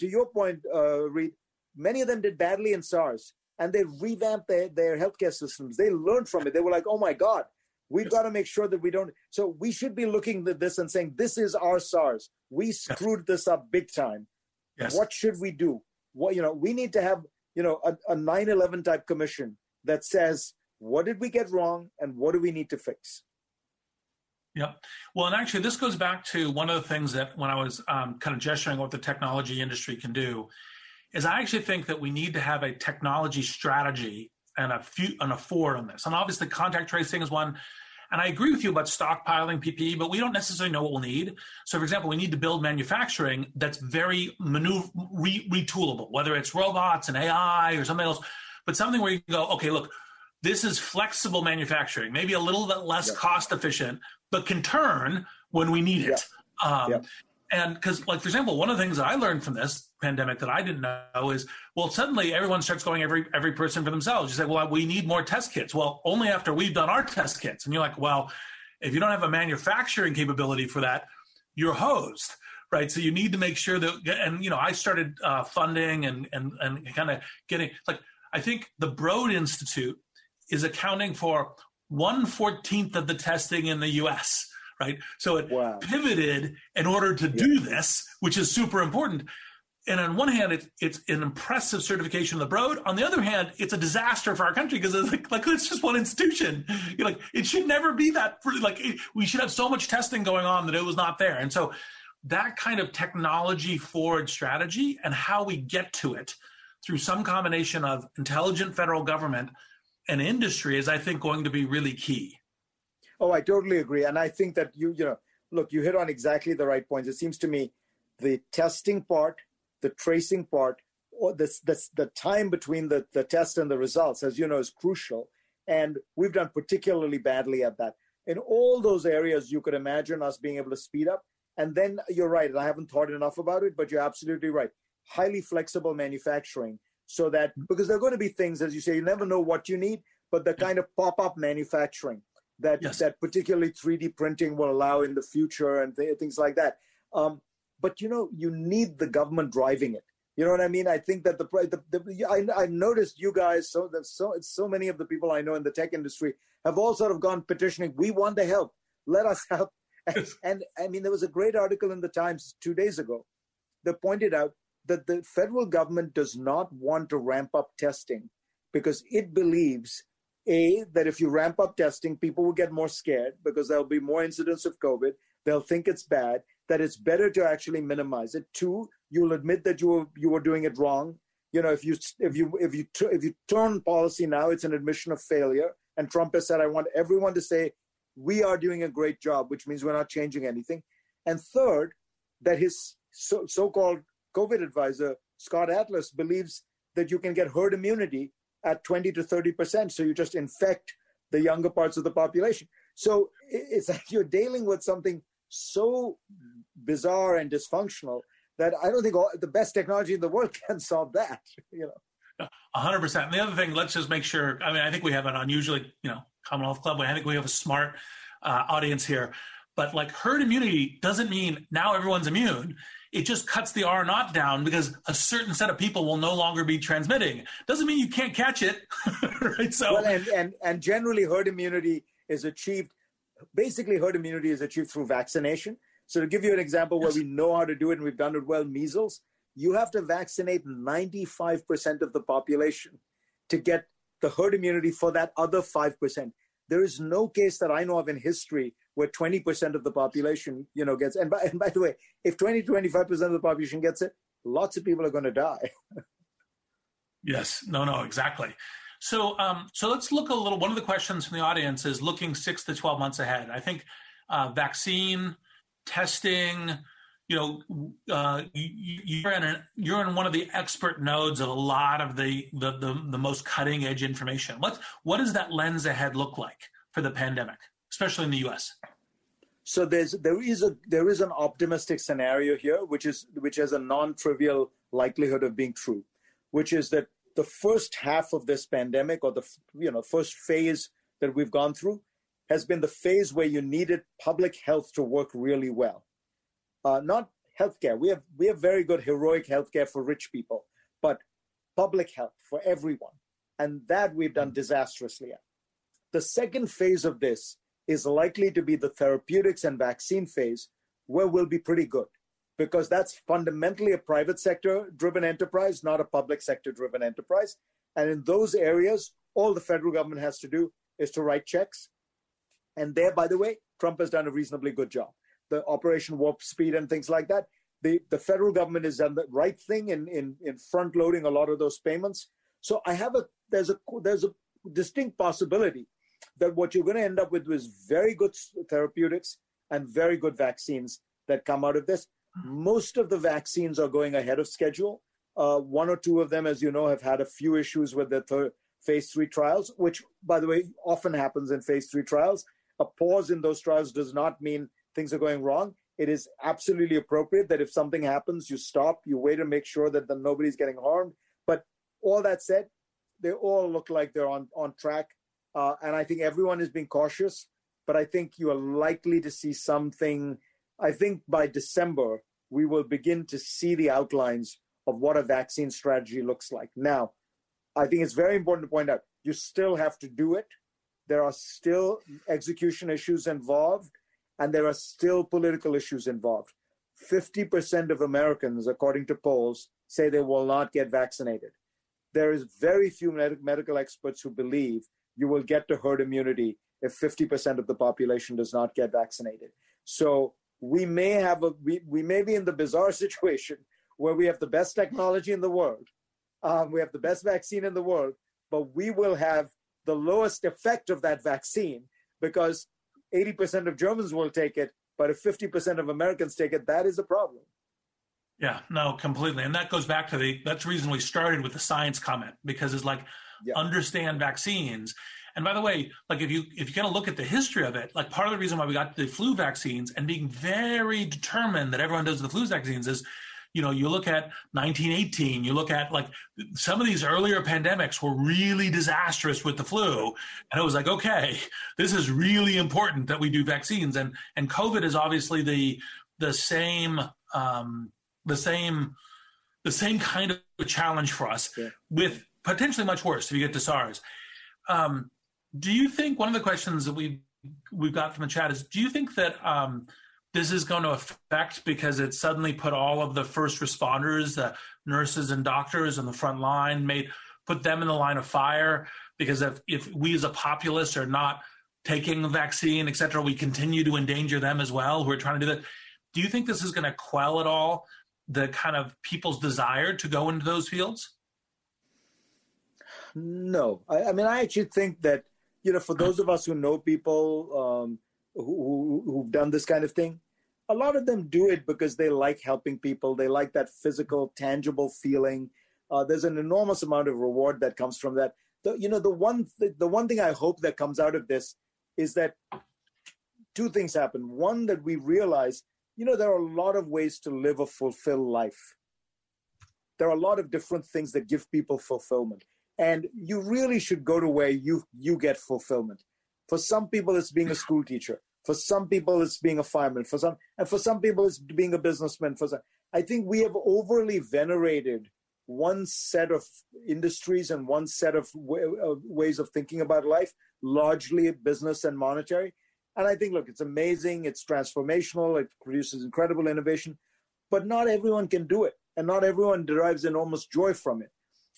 Speaker 3: to your point, uh, Reid, many of them did badly in SARS and they revamped their, their healthcare systems. They learned from it. They were like, oh my God, we've yes. got to make sure that we don't. So we should be looking at this and saying, this is our SARS. We screwed yes. this up big time.
Speaker 2: Yes.
Speaker 3: What should we do? What you know, we need to have you know a, a 9/11 type commission that says what did we get wrong and what do we need to fix.
Speaker 2: Yep. Well, and actually, this goes back to one of the things that when I was um, kind of gesturing what the technology industry can do, is I actually think that we need to have a technology strategy and a few and a four on this. And obviously, contact tracing is one. And I agree with you about stockpiling PPE, but we don't necessarily know what we'll need. So, for example, we need to build manufacturing that's very maneuver re, retoolable, whether it's robots and AI or something else, but something where you go, okay, look, this is flexible manufacturing, maybe a little bit less yep. cost efficient, but can turn when we need it. Yep. Um, yep. And because, like, for example, one of the things that I learned from this pandemic that I didn't know is, well, suddenly everyone starts going every every person for themselves. You say, well, we need more test kits. Well, only after we've done our test kits. And you're like, well, if you don't have a manufacturing capability for that, you're hosed, right? So you need to make sure that, and you know, I started uh, funding and and and kind of getting like I think the Broad Institute is accounting for one fourteenth of the testing in the U.S right? So it wow. pivoted in order to do this, which is super important. And on one hand, it's it's an impressive certification of the Broad. On the other hand, it's a disaster for our country because it's like, like it's just one institution. You're like it should never be that. Like it, we should have so much testing going on that it was not there. And so that kind of technology forward strategy and how we get to it through some combination of intelligent federal government and industry is, I think, going to be really key.
Speaker 3: Oh, I totally agree. And I think that you, you know, look, you hit on exactly the right points. It seems to me the testing part, the tracing part, or this, this the time between the, the test and the results, as you know, is crucial. And we've done particularly badly at that. In all those areas, you could imagine us being able to speed up. And then you're right, and I haven't thought enough about it, but you're absolutely right. Highly flexible manufacturing so that because there are going to be things, as you say, you never know what you need, but the kind of pop up manufacturing that yes. that particularly 3D printing will allow in the future and th- things like that. Um, but you know, you need the government driving it. You know what I mean? I think that the, the, the I, I noticed you guys so that so so many of the people I know in the tech industry have all sort of gone petitioning. We want the help. Let us help. *laughs* And, and I mean, there was a great article in the Times two days ago that pointed out that the federal government does not want to ramp up testing because it believes a, that if you ramp up testing, people will get more scared because there'll be more incidents of COVID. They'll think it's bad, that it's better to actually minimize it. Two, you'll admit that you were, you were doing it wrong. You know, if you, if you, if you, if you turn policy now, it's an admission of failure. And Trump has said, I want everyone to say, we are doing a great job, which means we're not changing anything. And third, that his so, so-called COVID advisor, Scott Atlas, believes that you can get herd immunity at 20 to 30%. So you just infect the younger parts of the population. So it's like you're dealing with something so bizarre and dysfunctional that I don't think all, the best technology in the world *laughs* can solve that. You know,
Speaker 2: hundred percent. And the other thing, let's just make sure. I mean, I think we have an unusually, you know, Commonwealth Club. I think we have a smart uh, audience here. But like herd immunity doesn't mean now everyone's immune it just cuts the R naught down because a certain set of people will no longer be transmitting. Doesn't mean you can't catch it, *laughs* right? So,
Speaker 3: well, and, and and generally, herd immunity is achieved. Basically, herd immunity is achieved through vaccination. So, to give you an example where yes. we know how to do it and we've done it well, measles, you have to vaccinate 95% of the population to get the herd immunity for that other 5%. There is no case that I know of in history where 20% of the population, you know, gets, and by, and by the way, if 20, 25% of the population gets it, lots of people are going to die. *laughs*
Speaker 2: yes, no, no, exactly. So, um, so let's look a little, one of the questions from the audience is looking six to 12 months ahead. I think uh, vaccine, testing, you know, uh, you, are in a, you're in one of the expert nodes of a lot of the, the, the, the most cutting edge information. What, what does that lens ahead look like for the pandemic? Especially in the U.S.
Speaker 3: So there's there is a there is an optimistic scenario here, which is which has a non-trivial likelihood of being true, which is that the first half of this pandemic or the you know first phase that we've gone through has been the phase where you needed public health to work really well, uh, not healthcare. We have we have very good heroic healthcare for rich people, but public health for everyone, and that we've done disastrously. The second phase of this is likely to be the therapeutics and vaccine phase, where we'll be pretty good because that's fundamentally a private sector driven enterprise, not a public sector driven enterprise. And in those areas, all the federal government has to do is to write checks. And there, by the way, Trump has done a reasonably good job. The Operation Warp Speed and things like that. The, the federal government has done the right thing in, in, in front loading a lot of those payments. So I have a there's a there's a distinct possibility that what you're going to end up with is very good therapeutics and very good vaccines that come out of this. Most of the vaccines are going ahead of schedule. Uh, one or two of them, as you know, have had a few issues with the third phase three trials, which, by the way, often happens in phase three trials. A pause in those trials does not mean things are going wrong. It is absolutely appropriate that if something happens, you stop, you wait to make sure that the, nobody's getting harmed. But all that said, they all look like they're on, on track. Uh, and I think everyone is being cautious, but I think you are likely to see something. I think by December, we will begin to see the outlines of what a vaccine strategy looks like. Now, I think it's very important to point out you still have to do it. There are still execution issues involved, and there are still political issues involved. 50% of Americans, according to polls, say they will not get vaccinated. There is very few med- medical experts who believe you will get to herd immunity if 50% of the population does not get vaccinated. So we may have a we, we may be in the bizarre *laughs* situation where we have the best technology in the world, um, we have the best vaccine in the world, but we will have the lowest effect of that vaccine because 80% of Germans will take it, but if 50% of Americans take it, that is a problem.
Speaker 2: Yeah, no, completely. And that goes back to the that's the reason we started with the science comment because it's like yeah. understand vaccines. And by the way, like if you if you kind of look at the history of it, like part of the reason why we got the flu vaccines and being very determined that everyone does the flu vaccines is you know, you look at 1918, you look at like some of these earlier pandemics were really disastrous with the flu. And it was like, okay, this is really important that we do vaccines. And, and COVID is obviously the, the same, um, the same, the same kind of challenge for us yeah. with potentially much worse if you get to SARS. Um, do you think one of the questions that we we've got from the chat is do you think that um, this is going to affect because it suddenly put all of the first responders, the nurses and doctors on the front line, made put them in the line of fire. Because if, if we as a populace are not taking the vaccine, et cetera, we continue to endanger them as well who are trying to do that. Do you think this is going to quell at all the kind of people's desire to go into those fields?
Speaker 3: No. I, I mean, I actually think that, you know, for those of us who know people, um, who, who've done this kind of thing, a lot of them do it because they like helping people. They like that physical, tangible feeling. Uh, there's an enormous amount of reward that comes from that. The, you know, the one th- the one thing I hope that comes out of this is that two things happen. One, that we realize, you know, there are a lot of ways to live a fulfilled life. There are a lot of different things that give people fulfillment, and you really should go to where you you get fulfillment. For some people, it's being a school teacher. For some people, it's being a fireman. For some, and for some people, it's being a businessman. For some, I think we have overly venerated one set of industries and one set of ways of thinking about life, largely business and monetary. And I think, look, it's amazing, it's transformational, it produces incredible innovation, but not everyone can do it, and not everyone derives enormous joy from it.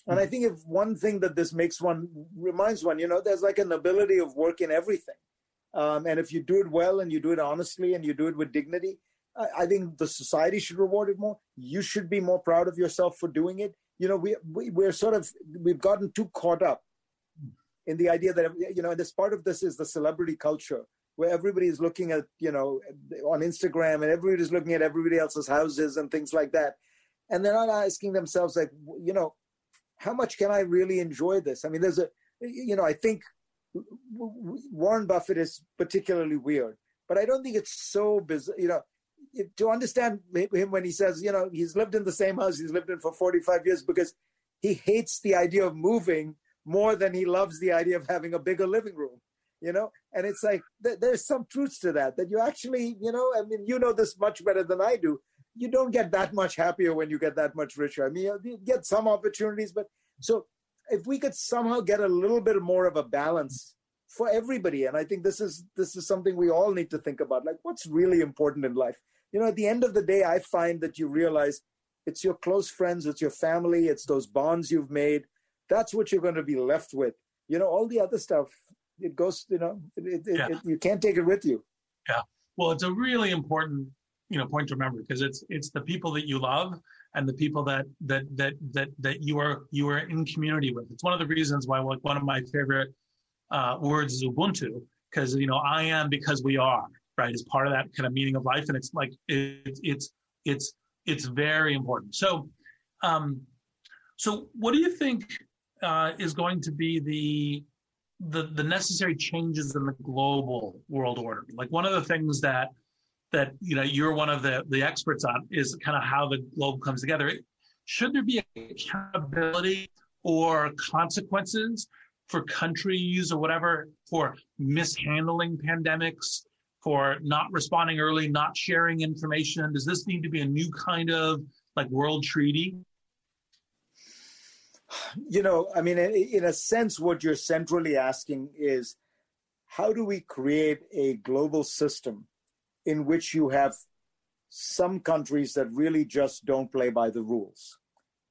Speaker 3: And I think if one thing that this makes one reminds one, you know, there's like an ability of work in everything. Um, and if you do it well and you do it honestly and you do it with dignity, I, I, think the society should reward it more. You should be more proud of yourself for doing it. You know, we, we we're sort of we've gotten too caught up in the idea that you know, and this part of this is the celebrity culture where everybody is looking at you know on Instagram and everybody's looking at everybody else's houses and things like that, and they're not asking themselves like, you know, how much can I really enjoy this? I mean, there's a, you know, I think Warren Buffett is particularly weird, but I don't think it's so bizarre. You know, to understand him when he says, you know, he's lived in the same house he's lived in for 45 years because he hates the idea of moving more than he loves the idea of having a bigger living room. You know, and it's like th- there's some truths to that. That you actually, you know, I mean, you know this much better than I do you don't get that much happier when you get that much richer. I mean, you get some opportunities, but so if we could somehow get a little bit more of a balance for everybody, and I think this is this is something we all need to think about. Like, what's really important in life? you know, at the end of the day, I find that you realize it's your close friends, it's your family, it's those bonds you've made. That's what you're going to be left with. You know, all the other stuff, it goes, you know, it, it, yeah. it, you can't take it with you.
Speaker 2: Yeah. Well, it's a really important, you know, point to remember because it's it's the people that you love and the people that that that that that you are you are in community with. It's one of the reasons why like one of my favorite uh, words is Ubuntu because you know I am because we are right is part of that kind of meaning of life, and it's like it, it's it's it's very important. So, um, so what do you think uh, is going to be the the the necessary changes in the global world order? Like one of the things that that you know you're one of the the experts on is kind of how the globe comes together. Should there be accountability or consequences for countries or whatever for mishandling pandemics, for not responding early, not sharing information? Does this need to be a new kind of like world treaty?
Speaker 3: You know, I mean, in a sense, what you're centrally asking is how do we create a global system in which you have some countries that really just don't play by the rules?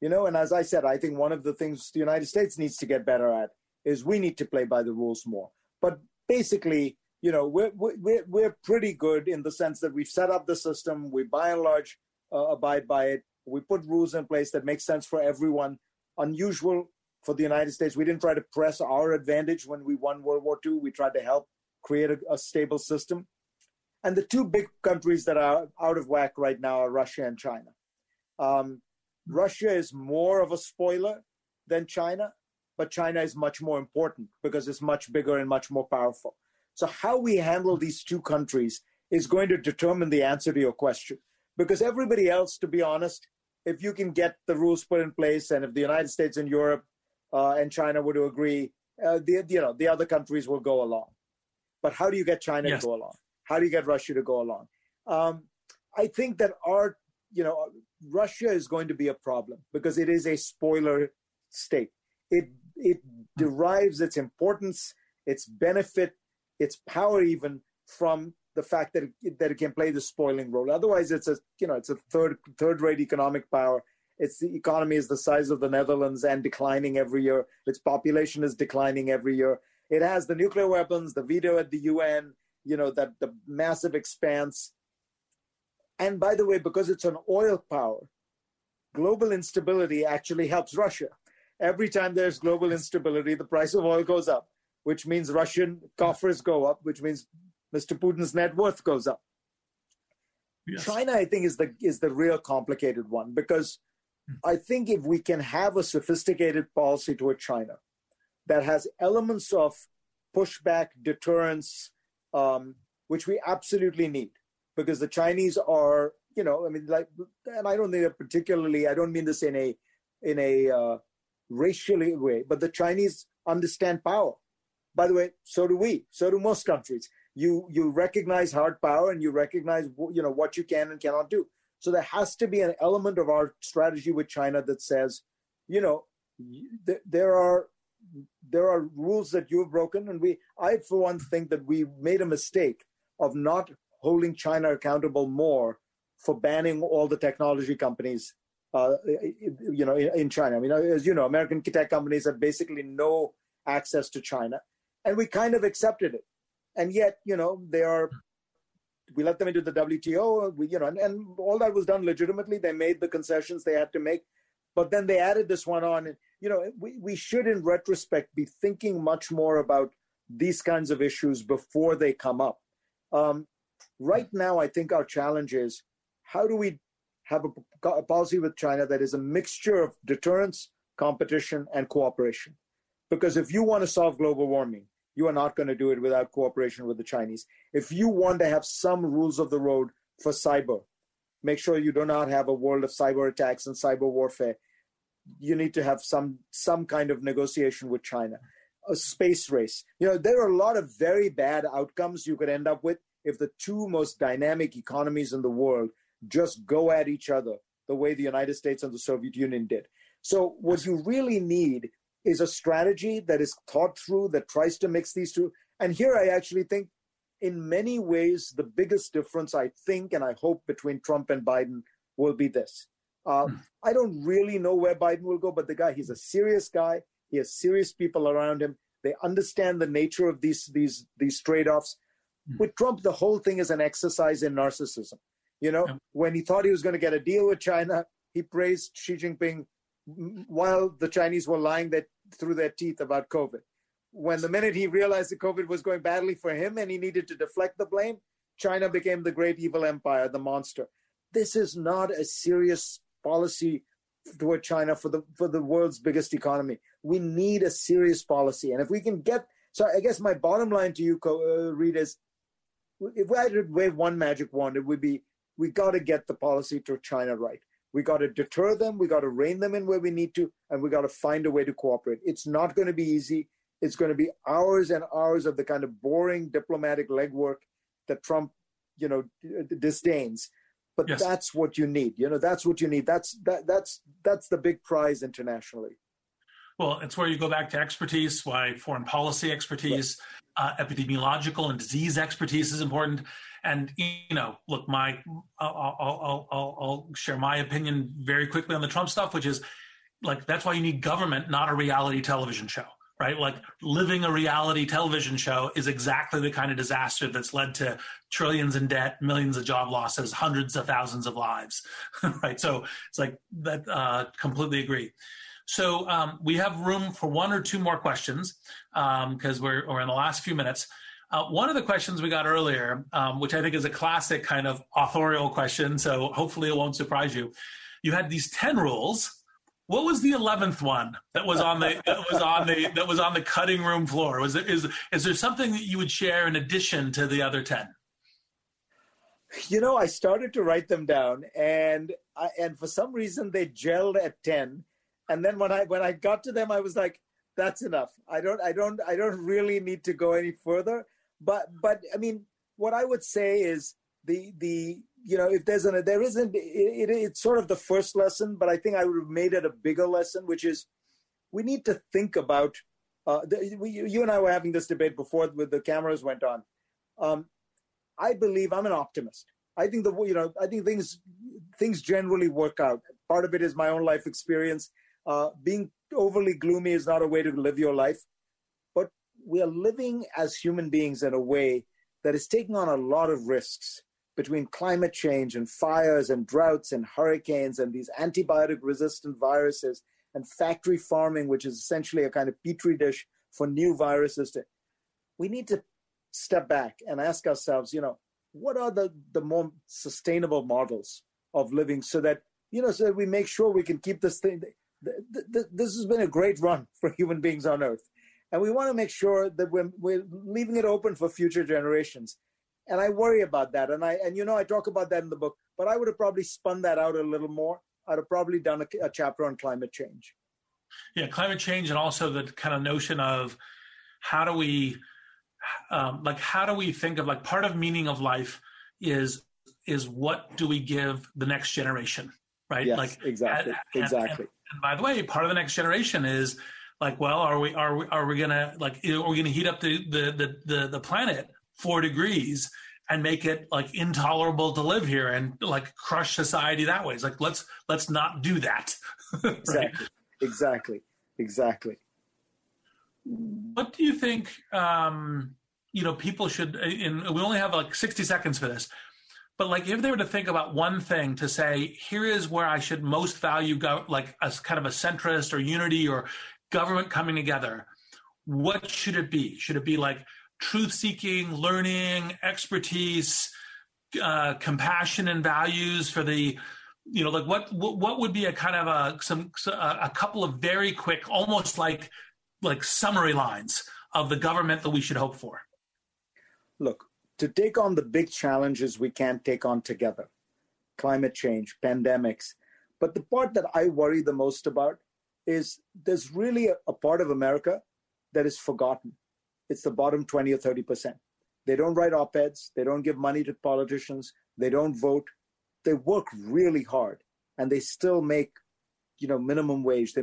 Speaker 3: You know, and as I said, I think one of the things the United States needs to get better at is we need to play by the rules more. But basically, you know, we're, we're, we're pretty good in the sense that we've set up the system, we by and large uh, abide by it, we put rules in place that make sense for everyone. Unusual for the United States, we didn't try to press our advantage when we won World War II. We tried to help create a, a stable system. And the two big countries that are out of whack right now are Russia and China. Um, Russia is more of a spoiler than China, but China is much more important because it's much bigger and much more powerful. So, how we handle these two countries is going to determine the answer to your question. Because everybody else, to be honest, if you can get the rules put in place, and if the United States and Europe uh, and China were to agree, uh, the you know the other countries will go along. But how do you get China yes. to go along? How do you get Russia to go along? Um, I think that our you know Russia is going to be a problem because it is a spoiler state. It it derives its importance, its benefit, its power even from the fact that it, that it can play the spoiling role. Otherwise, it's a you know it's a third third rate economic power. Its the economy is the size of the Netherlands and declining every year. Its population is declining every year. It has the nuclear weapons, the veto at the UN, you know that the massive expanse. And by the way, because it's an oil power, global instability actually helps Russia every time there's global instability, the price of oil goes up, which means Russian coffers go up, which means Mr. Putin's net worth goes up. Yes. China, I think, is the is the real complicated one because hmm. I think if we can have a sophisticated policy toward China that has elements of pushback, deterrence, um, which we absolutely need, because the Chinese are, you know, I mean, like, and I don't think that particularly. I don't mean this in a in a uh, racially way, but the Chinese understand power. By the way, so do we. So do most countries. You you recognize hard power and you recognize you know what you can and cannot do. So there has to be an element of our strategy with China that says, you know, there are there are rules that you have broken, and we I for one think that we made a mistake of not holding China accountable more for banning all the technology companies uh, you know, in, China. I mean, as you know, American tech companies have basically no access to China, and we kind of accepted it. And yet, you know, they are. We let them into the WTO. We, you know, and, and all that was done legitimately. They made the concessions they had to make, but then they added this one on. And you know, we we should, in retrospect, be thinking much more about these kinds of issues before they come up. Um, right now, I think our challenge is how do we have a, a policy with China that is a mixture of deterrence, competition, and cooperation. Because if you want to solve global warming, you are not going to do it without cooperation with the Chinese. If you want to have some rules of the road for cyber, make sure you do not have a world of cyber attacks and cyber warfare. You need to have some some kind of negotiation with China. A space race. You know, there are a lot of very bad outcomes you could end up with if the two most dynamic economies in the world just go at each other the way the United States and the Soviet Union did. So, what you really need is a strategy that is thought through, that tries to mix these two. And here I actually think in many ways, the biggest difference, I think, and I hope between Trump and Biden will be this. Uh, hmm. I don't really know where Biden will go, but the guy, he's a serious guy. He has serious people around him. They understand the nature of these these these trade-offs. Mm. With Trump, the whole thing is an exercise in narcissism. You know, yeah. when he thought he was going to get a deal with China, he praised Xi Jinping while the Chinese were lying that through their teeth about COVID. When the minute he realized that COVID was going badly for him and he needed to deflect the blame, China became the great evil empire, the monster. This is not a serious policy toward China for the for the world's biggest economy. We need a serious policy, and if we can get so, I guess my bottom line to you, uh, Reid, is if we had wave one magic wand, it would be we got to get the policy to China right. We got to deter them. We got to rein them in where we need to, and we got to find a way to cooperate. It's not going to be easy. It's going to be hours and hours of the kind of boring diplomatic legwork that Trump, you know, disdains. But yes. that's what you need you know that's what you need. That's that that's that's the big prize internationally.
Speaker 2: Well it's where you go back to expertise why foreign policy expertise right. uh, epidemiological and disease expertise is important. And you know look my I'll, I'll, I'll, I'll share my opinion very quickly on the trump stuff which is like that's why you need government not a reality television show right? Like living a reality television show is exactly the kind of disaster that's led to trillions in debt, millions of job losses, hundreds of thousands of lives, *laughs* right? So it's like that. Uh, completely agree. So um, we have room for one or two more questions because um, we're, we're in the last few minutes. Uh, one of the questions we got earlier, um, which I think is a classic kind of authorial question, so hopefully it won't surprise you. You had these 10 rules what was the eleventh one that was on the that was on the that was on the cutting room floor? Was there is is there something that you would share in addition to the other ten?
Speaker 3: You know, I started to write them down, and I, and for some reason they gelled at ten, and then when I when I got to them, I was like, "That's enough. I don't I don't I don't really need to go any further." But but I mean, what I would say is the the you know, if there's an, there isn't, it, it, it's sort of the first lesson, but I think I would have made it a bigger lesson, which is we need to think about, uh, the, we, you and I were having this debate before with the cameras went on. Um, I believe I'm an optimist. I think the, you know, I think things, things generally work out. Part of it is my own life experience. Uh, being overly gloomy is not a way to live your life, but we are living as human beings in a way that is taking on a lot of risks between climate change and fires and droughts and hurricanes and these antibiotic resistant viruses and factory farming, which is essentially a kind of petri dish for new viruses. To, we need to step back and ask ourselves, you know, what are the, the more sustainable models of living so that, you know, so that we make sure we can keep this thing. This has been a great run *laughs* for human beings on Earth. And we want to make sure that we're, we're leaving it open for future generations and I worry about that. And I and you know I talk about that in the book, but I would have probably spun that out a little more. I'd have probably done a, a chapter on climate change.
Speaker 2: Yeah, climate change, and also the kind of notion of how do we, um, like, how do we think of like part of meaning of life is is what do we give the next generation, right?
Speaker 3: Yes,
Speaker 2: like
Speaker 3: exactly, and, exactly.
Speaker 2: And, and by the way, part of the next generation is like, well, are we are we are we gonna like are we gonna heat up the the the the, the planet four degrees and make it like intolerable to live here and like crush society that way. It's like let's let's not do that. *laughs*
Speaker 3: right? Exactly. Exactly. Exactly.
Speaker 2: What do you think? Um, you know, people should. In we only have like sixty seconds for this, but like if they were to think about one thing to say, here is where I should most value, go, like as kind of a centrist or unity or government coming together. What should it be? Should it be like truth seeking, learning, expertise, uh, compassion, and values for the you know like what what would be a kind of a some a couple of very quick almost like like summary lines of the government that we should hope for?
Speaker 3: Look to take on the big challenges we can't take on together climate change pandemics but the part that i worry the most about is there's really a, a part of america that is forgotten it's the bottom 20 or 30%. They don't write op eds, they don't give money to politicians, they don't vote. They work really hard and they still make, you know, minimum wage. They,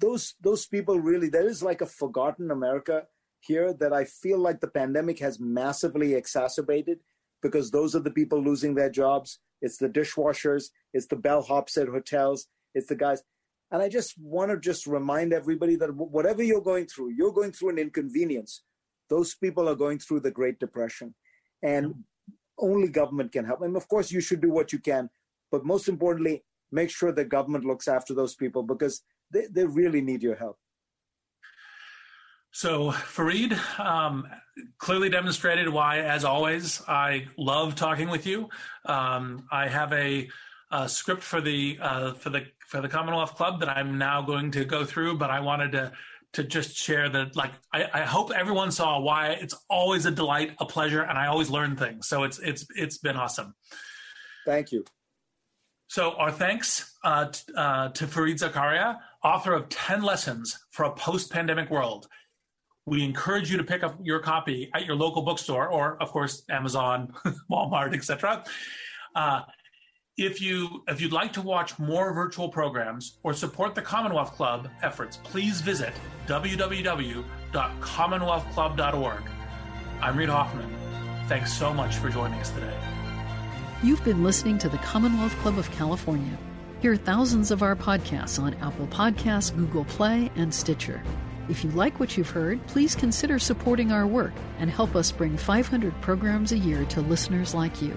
Speaker 3: those those people really there is like a forgotten America here that I feel like the pandemic has massively exacerbated because those are the people losing their jobs. It's the dishwashers, it's the bellhops at hotels, it's the guys. And I just want to just remind everybody that whatever you're going through, you're going through an inconvenience. Those people are going through the Great Depression. And only government can help. And of course, you should do what you can. But most importantly, make sure the government looks after those people because they, they really need your help.
Speaker 2: So, Fareed um, clearly demonstrated why, as always, I love talking with you. Um, I have a, a, script for the uh, for the for the Commonwealth Club that I'm now going to go through, but I wanted to to just share that. Like, I, I hope everyone saw why it's always a delight, a pleasure, and I always learn things. So it's it's it's been awesome.
Speaker 3: Thank you.
Speaker 2: So, our thanks uh, t- uh, to Fareed Zakaria, author of 10 Lessons for a Post Pandemic World. We encourage you to pick up your copy at your local bookstore or, of course, Amazon, *laughs* Walmart, etc. If you if you'd like to watch more virtual programs or support the Commonwealth Club efforts, please visit www.commonwealthclub.org. I'm Reid Hoffman. Thanks so much for joining us today.
Speaker 1: You've been listening to the Commonwealth Club of California. Hear thousands of our podcasts on Apple Podcasts, Google Play, and Stitcher. If you like what you've heard, please consider supporting our work and help us bring 500 programs a year to listeners like you.